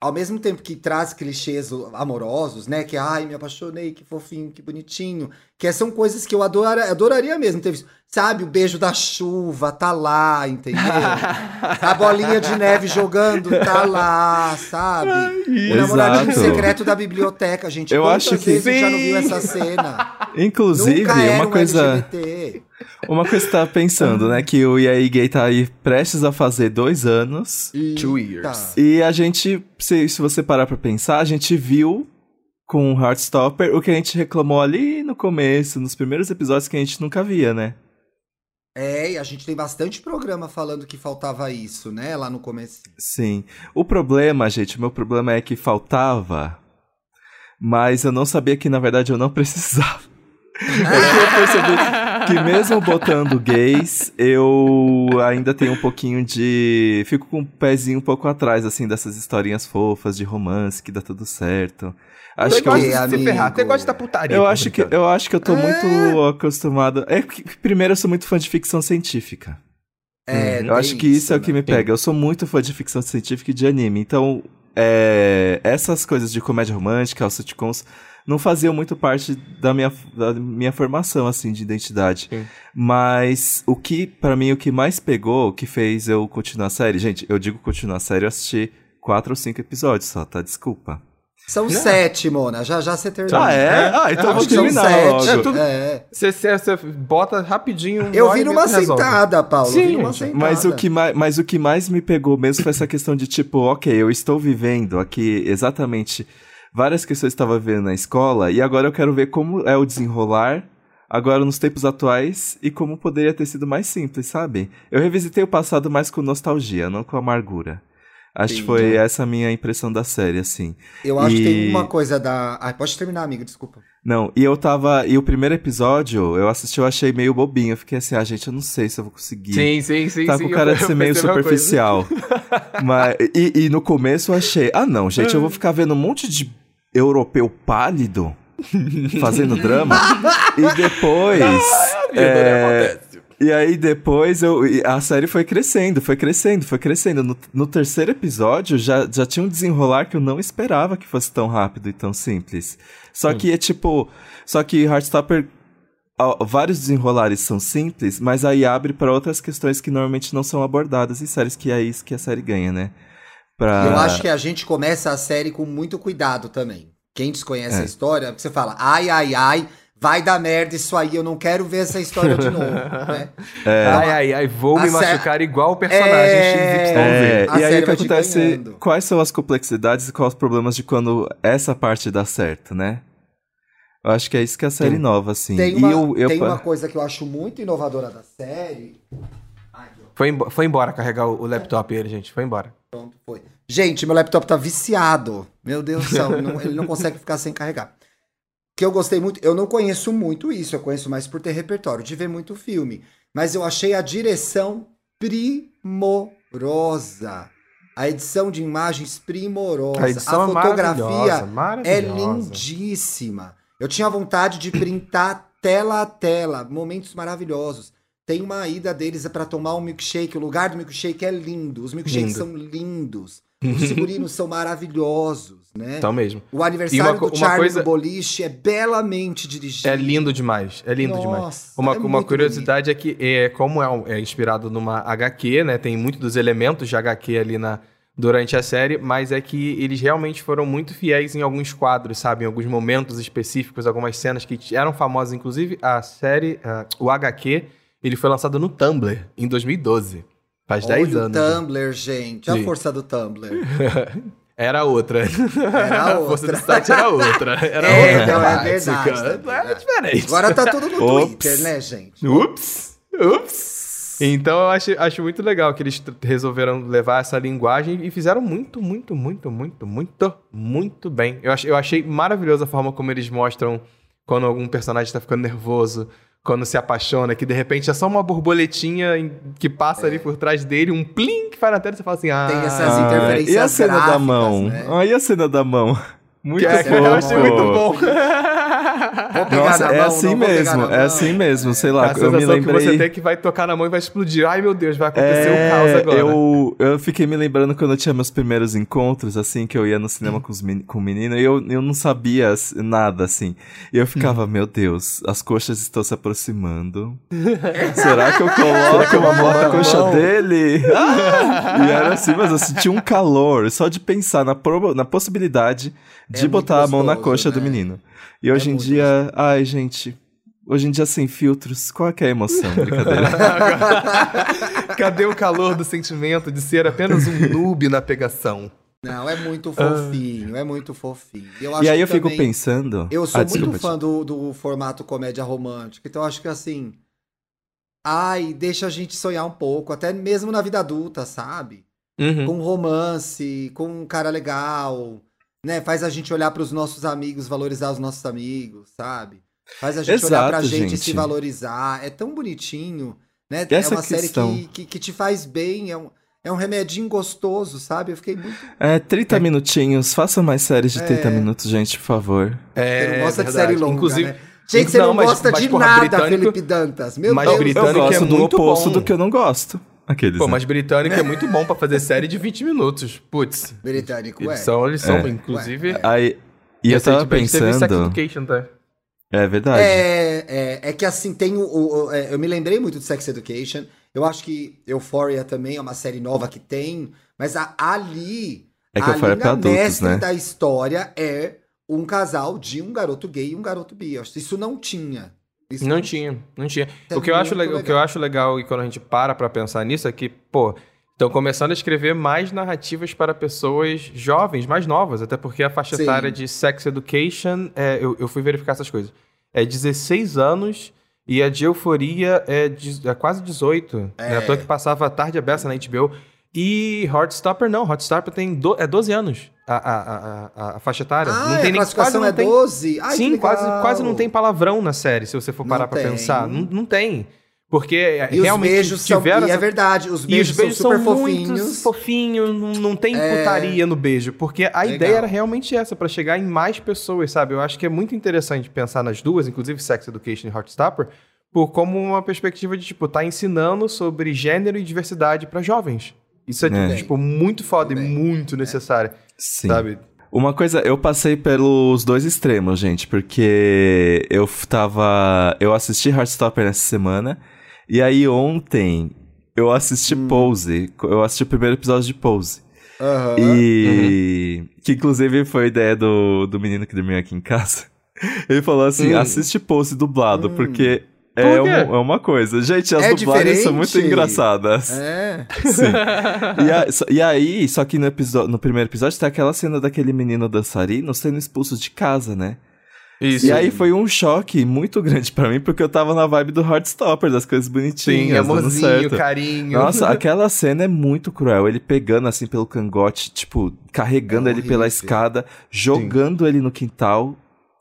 ao mesmo tempo que traz clichês amorosos, né? Que ai, me apaixonei, que fofinho, que bonitinho. Que são coisas que eu adora, adoraria mesmo ter visto. Sabe, o beijo da chuva tá lá, entendeu? A bolinha de neve jogando tá lá, sabe? O namoradinho secreto da biblioteca, gente. Eu acho que- vezes já não viu Sim. essa cena? Inclusive, Nunca era uma um coisa. LGBT. Uma coisa que você tava pensando, né? Que o EA Gay tá aí prestes a fazer dois anos. Two Eita. years. E a gente, se, se você parar pra pensar, a gente viu com o Heartstopper o que a gente reclamou ali no começo, nos primeiros episódios que a gente nunca via, né? É, e a gente tem bastante programa falando que faltava isso, né? Lá no começo. Sim. O problema, gente, o meu problema é que faltava, mas eu não sabia que na verdade eu não precisava. eu percebi que mesmo botando gays, eu ainda tenho um pouquinho de. Fico com o pezinho um pouco atrás, assim, dessas historinhas fofas de romance que dá tudo certo. Acho Você que eu, gosta de se amigo? ferrar, você gosta da putaria. eu acho que eu acho que eu tô muito acostumado. É que primeiro eu sou muito fã de ficção científica. É, Eu acho tem que isso é o que me pega. Eu sou muito fã de ficção científica e de anime. Então, é, essas coisas de comédia romântica, os sitcoms, não faziam muito parte da minha, da minha formação, assim, de identidade. Sim. Mas o que, pra mim, o que mais pegou, o que fez eu continuar a série... Gente, eu digo continuar a série, eu assisti quatro ou cinco episódios só, tá? Desculpa. São sete, Mona. Já já você termina. Ah, é? Ah, então É, vou terminar sete. logo. É tudo- É. Você, você, você bota rapidinho. Eu vi numa sentada, Paulo. Sim, sentada. Mas o, que mais, mas o que mais me pegou mesmo foi essa questão de tipo, ok, eu estou vivendo aqui exatamente várias questões que eu estava vivendo na escola e agora eu quero ver como é o desenrolar agora nos tempos atuais e como poderia ter sido mais simples, sabe? Eu revisitei o passado mais com nostalgia, não com amargura. Acho que Sim. foi essa a minha impressão da série, assim. Eu acho que tem E- uma coisa da. Ah, pode terminar, amigo, desculpa. Não, e eu tava. E o primeiro episódio, eu assisti, eu achei meio bobinho. Eu fiquei assim, ah, gente, eu não sei se eu vou conseguir. Sim, sim, sim. Tá sim, com cara de ser meio superficial. Mas, e, e no começo eu achei, ah não, gente, eu vou ficar vendo um monte de europeu pálido fazendo drama. e depois. é, e aí depois eu, a série foi crescendo, foi crescendo, foi crescendo. No, no terceiro episódio já, já tinha um desenrolar que eu não esperava que fosse tão rápido e tão simples. Só que é tipo. Só que Heartstopper. ó, Vários desenrolares são simples, mas aí abre para outras questões que normalmente não são abordadas em séries, que é isso que a série ganha, né? Pra... Eu acho que a gente começa a série com muito cuidado também. Quem desconhece É. a história, você fala, ai, ai, ai, vai dar merda isso aí, eu não quero ver essa história de novo, né? Ai, ai, ai, vou A me sé- machucar igual o personagem É. É, e aí o que acontece? ganhando. Quais são as complexidades e quais os problemas de quando essa parte dá certo, né? Eu acho que é isso que é a série Sim. nova, assim. Tem, e uma, eu, eu tem uma coisa que eu acho muito inovadora da série. Foi, foi embora carregar o o laptop ele, gente. Foi embora. pronto, foi. Gente, meu laptop tá viciado. Meu Deus do céu, não- ele não consegue ficar sem carregar. que eu gostei muito, eu não conheço muito isso, eu conheço mais por ter repertório, de ver muito filme. Mas eu achei a direção primorosa. A edição de imagens primorosa. A edição é fotografia maravilhosa, é maravilhosa. lindíssima. Eu tinha vontade de printar tela a tela, momentos maravilhosos. Tem uma ida deles para tomar um milkshake, o lugar do milkshake é lindo, os milkshakes Lindo. são lindos. Os figurinos são maravilhosos, né? Então mesmo. O aniversário uma do Charlie coisa- no boliche é belamente dirigido. É lindo demais. É lindo demais. Nossa, Uma, é uma curiosidade é que, é, como é, é inspirado numa HQ, né? Tem muito dos elementos de HQ ali na, durante a série, mas é que eles realmente foram muito fiéis em alguns quadros, sabe? Em alguns momentos específicos, algumas cenas que eram famosas. Inclusive, a série, ah, o HQ, Ele foi lançado no Tumblr em 2012. Faz Olha 10 o anos. né? Tumblr, gente. A Sim. força do Tumblr. Era outra. Era A força outra. do site era outra. Era É, outra não, é verdade, é. diferente. Agora tá tudo no. Twitter, né, gente? Ups! Ups! Então eu acho, acho muito legal que eles resolveram levar essa linguagem e fizeram muito, muito, muito, muito, muito, muito bem. Eu, ach, eu achei maravilhosa a forma como eles mostram quando algum personagem tá ficando nervoso, quando se apaixona, que de repente é só uma borboletinha que passa ali por trás dele, um plim que faz na tela e você fala assim, ah... Tem essas Ah, interferências e a cena da mão? né? Ah, e a cena da mão? Muito que é, fofo. eu achei muito bom. Nossa, é mão, assim não vou pegar mesmo, é mão. assim mesmo, sei a lá, eu me sensação que você lembrei... tem que vai tocar na mão e vai explodir. Ai, meu Deus, vai acontecer É, um caos agora. Eu, eu fiquei me lembrando quando eu tinha meus primeiros encontros, assim, que eu ia no cinema com, os men com o menino, e eu, eu não sabia nada, assim. E eu ficava, meu Deus, as coxas estão se aproximando. Será que eu coloco uma mão na coxa dele? Ah! E era assim, mas eu senti um calor só de pensar na, na possibilidade de É botar a mão na gostoso, coxa do né? menino. E hoje em muito dia, ai, gente, hoje em dia sem filtros, qual é, que é a emoção? Brincadeira. Cadê o calor do sentimento de ser apenas um noob na pegação? Não, é muito fofinho, é muito fofinho. Eu acho E aí que eu fico também- pensando. Eu sou Ah, muito desculpa, fã do, do formato comédia romântica, então eu acho que assim. Ai, deixa a gente sonhar um pouco, até mesmo na vida adulta, sabe? Uhum. Com romance, com um cara legal, né? Faz a gente olhar para os nossos amigos, valorizar os nossos amigos, sabe? Faz a gente olhar Exato, pra gente, gente. se valorizar. É tão bonitinho, né? Essa é uma série questão. que, que, que te faz bem, é um, é um remedinho gostoso, sabe? Eu fiquei muito. É, 30 minutinhos, façam mais séries de 30 É. minutos, gente, por favor. É, Você não gosta de verdade. série longa, Inclusive, né? Gente, você Não, não, mas- gosta mas, de porra, nada, Felipe Dantas. Meu mas Deus. Eu britânico é gosto do muito oposto bom. do que eu não gosto. Aqueles. Pô, né? mas britânico é muito bom pra fazer série de 20 minutos. Putz. Britânico, Eles é. são, eles são É. inclusive... Aí, e eu tava teve Sex pensando. Education, tá? É verdade. É, é, é que assim, tem o. o- o- é, eu me lembrei muito de Sex Education. Eu acho que Euphoria também é uma série nova que tem, mas a, ali. É que a Euphoria é pra adultos, mestre né? da história é um casal de um garoto gay e um garoto bi. Eu acho que Isso não tinha. Isso Não tinha, não tinha. É o, que eu acho legal, o que eu acho legal e quando a gente para pra pensar nisso é que, pô, estão começando a escrever mais narrativas para pessoas jovens, mais novas, até porque a faixa Sim. etária de Sex Education, é, eu, eu fui verificar essas coisas, é 16 anos e a de Euforia é, de- é quase 18. É. Né? À toa que passava a tarde aberta na HBO. E Heartstopper não, Heartstopper tem do, é 12 anos a, a, a, a, faixa etária. Ah, não é, tem a nem, quase não é tem, 12? Ai, Sim, quase, quase não tem palavrão na série, se você for parar pra tem. pensar. Não, não tem. Porque E os realmente beijos são. tiveram E é essa- verdade, os e beijos, os beijos são super são fofinhos. muito fofinhos, não, não tem É. putaria no beijo. Porque a Legal. ideia era realmente essa, pra chegar em mais pessoas, sabe? Eu acho que é muito interessante pensar nas duas, inclusive Sex Education e Heartstopper, por como uma perspectiva de, tipo, tá ensinando sobre gênero e diversidade pra jovens. Isso é, É. tipo, muito foda e muito necessário, Sim. sabe? Uma coisa, eu passei pelos dois extremos, gente, porque eu tava. Eu assisti Heartstopper nessa semana, e aí ontem eu assisti Hum. Pose. Eu assisti o primeiro episódio de Pose. Aham. E. Que inclusive foi a ideia do, do menino que dormiu aqui em casa. Ele falou assim: Hum. assiste Pose dublado, Hum. porque. É, um- é uma coisa. Gente, as É dublagens são muito diferente? engraçadas. É. Sim. e, a- e aí, só que no, episo- no primeiro episódio tem aquela cena daquele menino dançarino sendo expulso de casa, né? Isso. E aí foi um choque muito grande pra mim, porque eu tava na vibe do Heartstopper, das coisas Sim, bonitinhas, dando amorzinho, certo. carinho. Nossa, aquela cena é muito cruel. Ele pegando assim pelo cangote, tipo, carregando É ele pela escada, jogando ele no quintal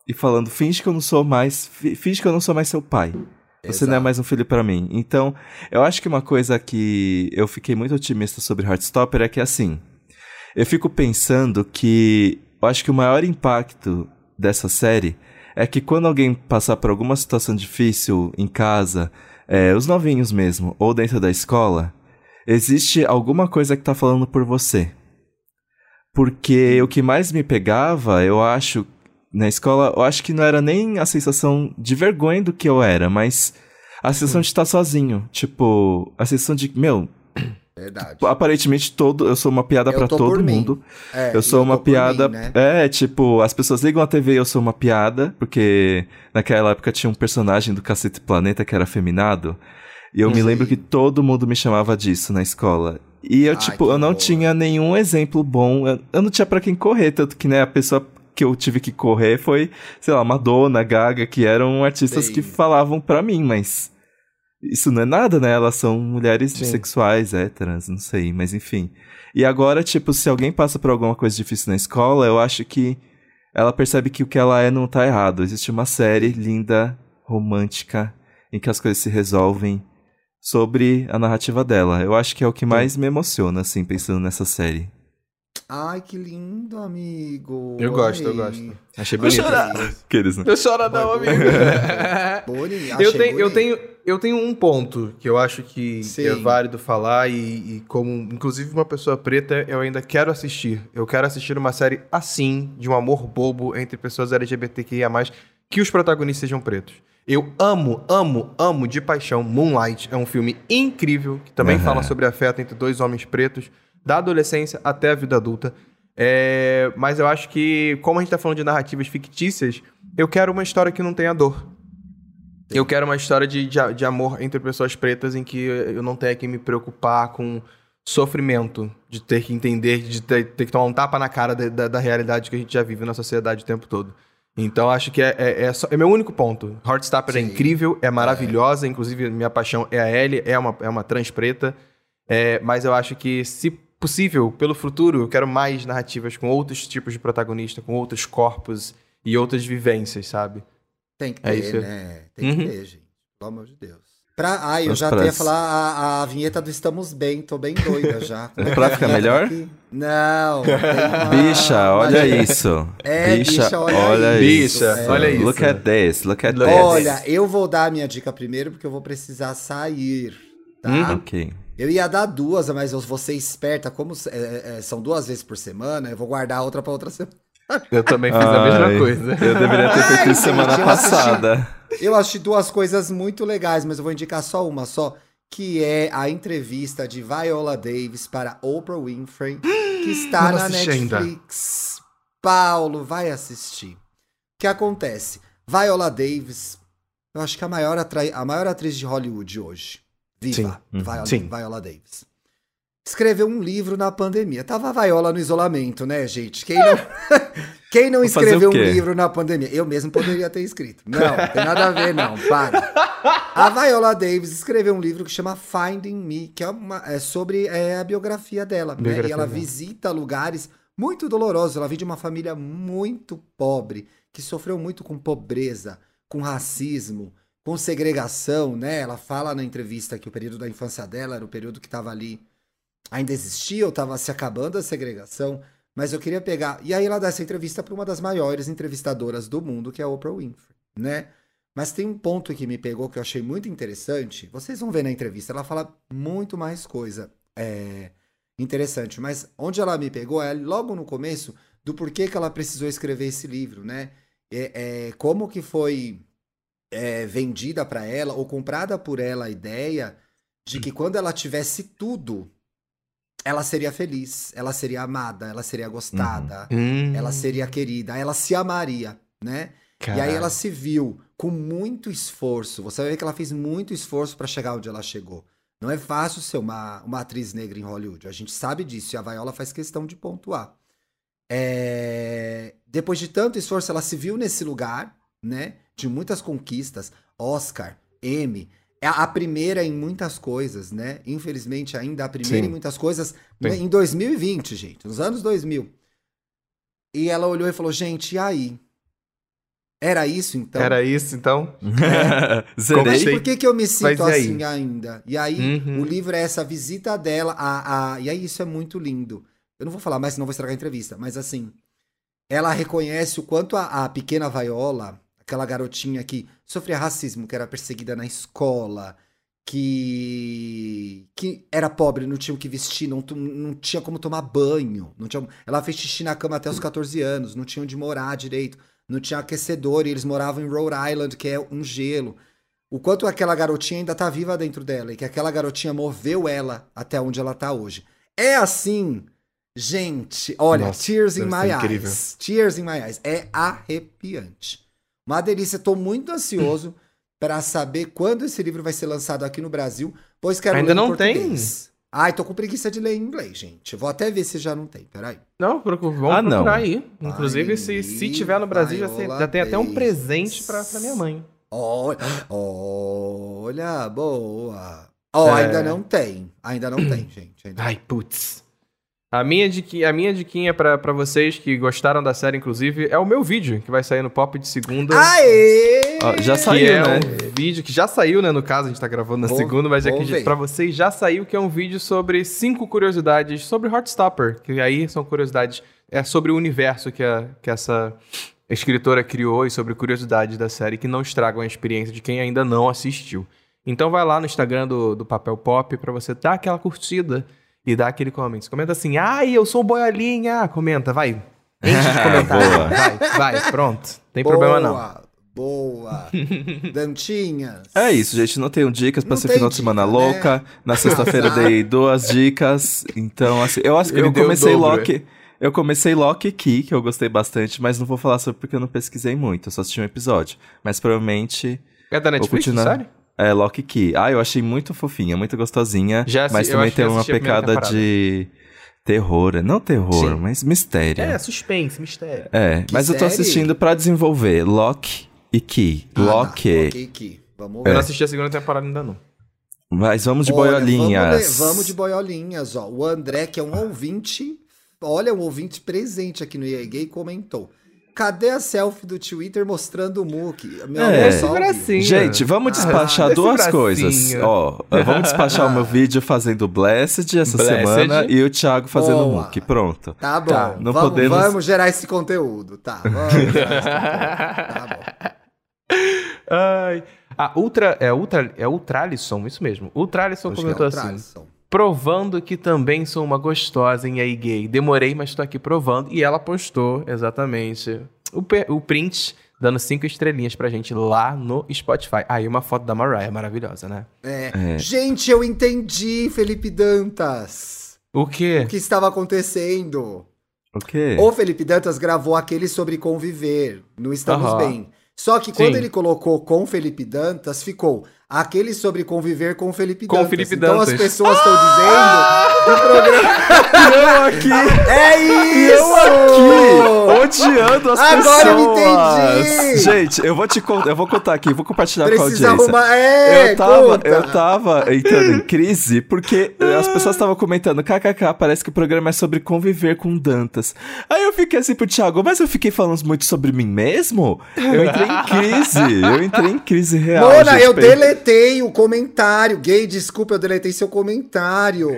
e falando: finge que eu não sou mais, fi- finge que eu não sou mais seu pai. Você não é Exato. mais um filho pra mim. Então, eu acho que uma coisa que eu fiquei muito otimista sobre Heartstopper é que assim, eu fico pensando que eu acho que o maior impacto dessa série é que quando alguém passar por alguma situação difícil em casa, é, os novinhos mesmo, ou dentro da escola, existe alguma coisa que tá falando por você. Porque o que mais me pegava, eu acho, na escola, eu acho que não era nem a sensação de vergonha do que eu era, mas a sensação de estar sozinho. Tipo, a sensação de, meu, Verdade. aparentemente todo, eu sou uma piada Eu pra tô todo mundo. É, Eu sou e uma piada. mim, né? É, tipo, as pessoas ligam a TV e eu sou uma piada, porque naquela época tinha um personagem do Cacete Planeta que era afeminado. E eu me Sei. lembro que todo mundo me chamava disso na escola. E eu, Ai, tipo, eu não horror. tinha nenhum exemplo bom. Eu, eu não tinha pra quem correr, tanto que, né, a pessoa que eu tive que correr foi, sei lá, Madonna, Gaga, que eram artistas Sei. que falavam pra mim, mas isso não é nada, né? Elas são mulheres Sim. bissexuais, héteras, não sei, mas enfim. E agora, tipo, se alguém passa por alguma coisa difícil na escola, eu acho que ela percebe que o que ela é não tá errado. Existe uma série linda, romântica, em que as coisas se resolvem sobre a narrativa dela. Eu acho que é o que mais me emociona, assim, pensando nessa série. Ai, que lindo, amigo. Eu gosto, eu gosto. Achei Vou bonito. chorar. Aqueles, né? Não chora não, amigo. Boni, eu, tenho, eu, bonito. tenho, eu tenho um ponto que eu acho que Sim. é válido falar e, e como, inclusive, uma pessoa preta, eu ainda quero assistir. Eu quero assistir uma série assim, de um amor bobo entre pessoas LGBTQIA+, que os protagonistas sejam pretos. Eu amo, amo, amo de paixão Moonlight. É um filme incrível, que também Aham. fala sobre afeto entre dois homens pretos, da adolescência até a vida adulta. É, mas eu acho que, como a gente tá falando de narrativas fictícias, eu quero uma história que não tenha dor. Eu quero uma história de, de, de amor entre pessoas pretas em que eu não tenha que me preocupar com sofrimento, de ter que entender, de ter, ter que tomar um tapa na cara da, da, da realidade que a gente já vive na sociedade o tempo todo. Então acho que é, é, é, só- é meu único ponto. Heartstopper é incrível, é maravilhosa, inclusive minha paixão é a Ellie, é uma, é uma trans preta. É, mas eu acho que, se possível, pelo futuro, eu quero mais narrativas com outros tipos de protagonista, com outros corpos e outras vivências, sabe? Tem que É ter, isso. né? Tem Uhum. que ter, gente. Pelo amor de Deus. Pra... Ah, eu já ia falar a, a vinheta do Estamos Bem, tô bem doida já. É Pra é ficar melhor? daqui? Não. uma- Bicha, olha isso. É, bicha, olha isso. Bicha, É. olha isso. Look at this, look at this. Olha, eu vou dar a minha dica primeiro porque eu vou precisar sair, tá? Uhum. Ok. Eu ia dar duas, mas eu vou ser esperta, como é, é, são duas vezes por semana, eu vou guardar a outra pra outra semana. Eu também fiz a mesma Ai, coisa. Eu deveria ter feito Ai, isso semana gente, eu assisti. passada. Eu assisti duas coisas muito legais, mas eu vou indicar só uma só, que é a entrevista de Viola Davis para Oprah Winfrey, que está Não na assisti ainda. Netflix. Paulo, vai assistir. O que acontece? Viola Davis, eu acho que é a maior, a maior atriz de Hollywood hoje. Viva, Sim. Uhum. Viola, Sim. Viola Davis. Escreveu um livro na pandemia. Tava a Viola no isolamento, né, gente? Quem não, quem não escreveu um livro na pandemia? Eu mesmo poderia ter escrito. Não, tem nada a ver, não. Para. A Viola Davis escreveu um livro que chama Finding Me, que é, uma- é sobre é, a biografia dela. né? Biografia E ela visita lugares muito dolorosos. Ela vem de uma família muito pobre, que sofreu muito com pobreza, com racismo, com segregação, né? Ela fala na entrevista que o período da infância dela era o período que estava ali. Ainda existia ou estava se acabando a segregação, mas eu queria pegar. E aí ela dá essa entrevista para uma das maiores entrevistadoras do mundo, que é a Oprah Winfrey, né? Mas tem um ponto que me pegou que eu achei muito interessante. Vocês vão ver na entrevista, ela fala muito mais coisa é, interessante. Mas onde ela me pegou é logo no começo do porquê que ela precisou escrever esse livro, né? É, é, como que foi é, vendida para ela ou comprada por ela a ideia de que quando ela tivesse tudo, ela seria feliz, ela seria amada, ela seria gostada, Hum, ela seria querida, ela se amaria, né? E aí caralho. ela se viu com muito esforço. Você vai ver que ela fez muito esforço para chegar onde ela chegou. Não é fácil ser uma, uma atriz negra em Hollywood. A gente sabe disso e a Viola faz questão de pontuar. É, Depois de tanto esforço, ela se viu nesse lugar, né? De muitas conquistas, Oscar, Emmy. É a primeira em muitas coisas, né? Infelizmente, ainda a primeira Sim. em muitas coisas Sim. em 2020, gente, nos anos 2000. E ela olhou e falou: gente, e aí? Era isso então? Era isso, então? Mas Zerei. por que, que eu me sinto Mas e assim ainda? E aí, Uhum. o livro é essa visita dela, a, a, e aí isso é muito lindo. Eu não vou falar mais, senão vou estragar a entrevista, mas assim, ela reconhece o quanto a, a pequena Viola, aquela garotinha que sofria racismo, que era perseguida na escola, que, que era pobre, não tinha o que vestir, não, não tinha como tomar banho. Não tinha, ela fez xixi na cama até os 14 anos, não tinha onde morar direito, não tinha aquecedor, e eles moravam em Rhode Island, que é um gelo. O quanto aquela garotinha ainda tá viva dentro dela e que aquela garotinha moveu ela até onde ela tá hoje. É assim, gente. Olha, Nossa, Tears in My ser incrível. Eyes. Tears in My Eyes. É arrepiante. Uma delícia. Tô muito ansioso pra saber quando esse livro vai ser lançado aqui no Brasil, pois quero Ainda ler não tem? Ai, tô com preguiça de ler em inglês, gente. Vou até ver se já não tem, peraí. Não, procu- vamos Ah, não. procurar aí. Inclusive, se, se tiver no Brasil, já, se- já tem até um presente pra, pra minha mãe. Olha, olha, boa. Ó, É. ainda não tem. Ainda não tem, gente. Ainda Ai, putz. A minha, diqui, a minha diquinha pra, pra vocês que gostaram da série, inclusive, é o meu vídeo, que vai sair no Pop de segunda. Aê! Ó, já que saiu, é né? um vídeo que já saiu, né? No caso, a gente tá gravando na Vou- segunda, mas é que ver. pra vocês já saiu, que é um vídeo sobre cinco curiosidades sobre Heartstopper. Que aí são curiosidades. É sobre o universo que, a, que essa escritora criou e sobre curiosidades da série que não estragam a experiência de quem ainda não assistiu. Então vai lá no Instagram do, do Papel Pop pra você dar aquela curtida e dar aquele comment. Comenta assim, ai, eu sou boiolinha. Comenta, vai. Enche de comentário. Boa. vai, vai, pronto. Tem problema não. Boa, Boa. Dantinhas. É isso, gente. Não tenho dicas pra Não ser final de semana dica, né? louca. Na sexta-feira dei duas dicas. Então, assim, eu, acho- Ele eu comecei. Loki. Eu comecei Loki Key, que eu gostei bastante, mas não vou falar sobre porque eu não pesquisei muito, eu só assisti um episódio. Mas provavelmente É da Netflix, continuar. sério? É Loki Key. Ah, eu achei muito fofinha, muito gostosinha. Já mas eu também tem eu uma pecada de terror. Não terror, Sim. mas mistério. É, suspense, mistério. É, Que mas eu tô série? assistindo pra desenvolver Loki e Key. Ah, tá. Loki. Ok, aqui. Vamos Eu ver. não assisti a segunda temporada ainda não. Mas vamos de Olha, boiolinhas. Vamos, vamos de boiolinhas, ó. O André, que é um ouvinte, olha, um ouvinte presente aqui no EA Gay, comentou. Cadê a selfie do Twitter mostrando o Mook? Meu É. amor, bracinho. Gente, vamos Ah, despachar esse duas coisas. Ó, vamos despachar o meu vídeo fazendo Blessed essa Blessed. semana e o Thiago fazendo Boa. Mook. Pronto. Tá bom, Tá, não vamos, podemos- vamos gerar esse conteúdo, tá? Vamos gerar esse conteúdo. Tá bom. Ai. A Ultra, é Ultra, é Ultralisson, isso mesmo. Ultralisson é comentou o assim. Provando que também sou uma gostosa em aí gay. Demorei, mas tô aqui provando. E ela postou, exatamente, o, o print dando cinco estrelinhas pra gente lá no Spotify. Aí uma foto da Mariah, maravilhosa, né? É. É. Gente, eu entendi, Felipe Dantas. O quê? O que estava acontecendo? O quê? O Felipe Dantas gravou aquele sobre conviver no Estamos Aham. Bem. Só que quando Sim. ele colocou com Felipe Dantas, ficou aquele sobre conviver com Felipe Com Dantas. Felipe então Dantas. as pessoas estão dizendo que o programa eu aqui! é isso! Eu aqui! Odiando as Agora eu pessoas! entendi! Gente, eu vou te contar, eu vou contar aqui, vou compartilhar com a Precisa audiência. arrumar. É, eu, tava, conta. eu tava entrando em crise porque as pessoas estavam comentando, kkk, parece que o programa é sobre conviver com Dantas. Aí eu fiquei assim pro Thiago, mas eu fiquei falando muito sobre mim mesmo? Eu entrei em crise, eu entrei em crise real. Mona, eu deletei o comentário. Gay, desculpa, eu deletei seu comentário.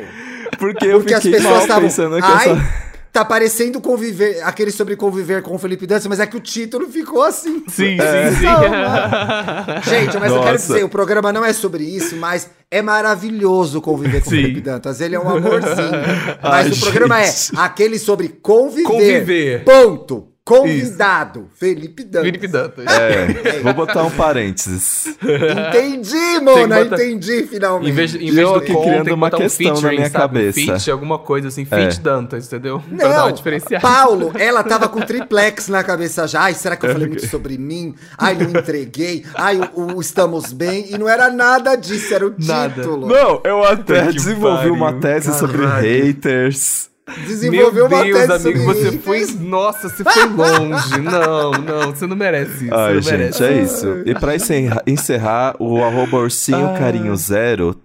Porque eu Porque as fiquei pessoas mal estavam. pensando que Ai, essa... tá parecendo conviver, aquele sobre conviver com o Felipe Dantas, mas é que o título ficou assim. Sim, É. sim, sim. Gente, mas eu quero Nossa. dizer, o programa não é sobre isso, mas é maravilhoso conviver com o Sim. Felipe Dantas. Ele é um amorzinho. Mas Ai, o programa gente. é aquele sobre conviver. Conviver. Ponto. Convidado. Felipe Dantas. Felipe Dantas. É, vou botar um parênteses. Entendi, Mona, botar- entendi finalmente. Em vez, em vez eu do aqui com, criando uma um questão na minha sabe? Um cabeça. feat, alguma coisa assim, É. feat Dantas, entendeu? Pra dar uma Não, diferenciada. Paulo, ela tava com triplex na cabeça já. Ai, será que eu falei muito sobre mim? Ai, não entreguei. Ai, o, o estamos bem. E não era nada disso, era o Nada. título. Não, eu até que desenvolvi pariu, uma tese sobre caralho. haters. Desenvolveu Meu uma Deus, tese amigo, sobre você haters. foi. Nossa, você foi longe. Não, não, você não merece isso. Ai, gente, merece. é isso. E pra encerra- encerrar, o arroba ursinho Ah. carinho zero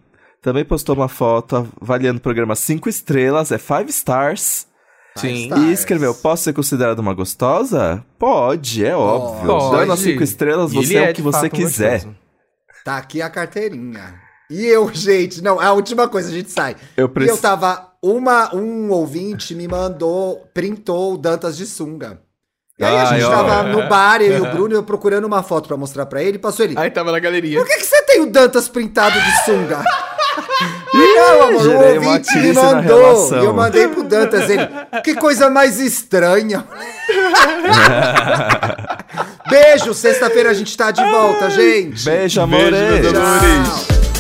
também postou uma foto avaliando o programa 5 estrelas, é 5 stars. Sim. Stars. E escreveu, posso ser considerado uma gostosa? Pode, é óbvio. Pode. Dando as 5 estrelas, você ele é o que você quiser. gostoso. Tá aqui a carteirinha. E eu, gente, não, a última coisa, a gente sai. Eu E eu preciso... tava. Uma, um ouvinte me mandou, printou o Dantas de sunga. E aí a Ai, gente ó. tava no bar, eu e o Bruno, eu procurando uma foto pra mostrar pra ele, passou ele. Aí tava na galeria. Por que, que você tem o Dantas printado de sunga? não, amor, o gerei uma ouvinte me crise na mandou. relação. E eu mandei pro Dantas ele. Que coisa mais estranha. Beijo, sexta-feira a gente tá de volta, gente. Beijo, amores. Beijo, meus amores. Tchau.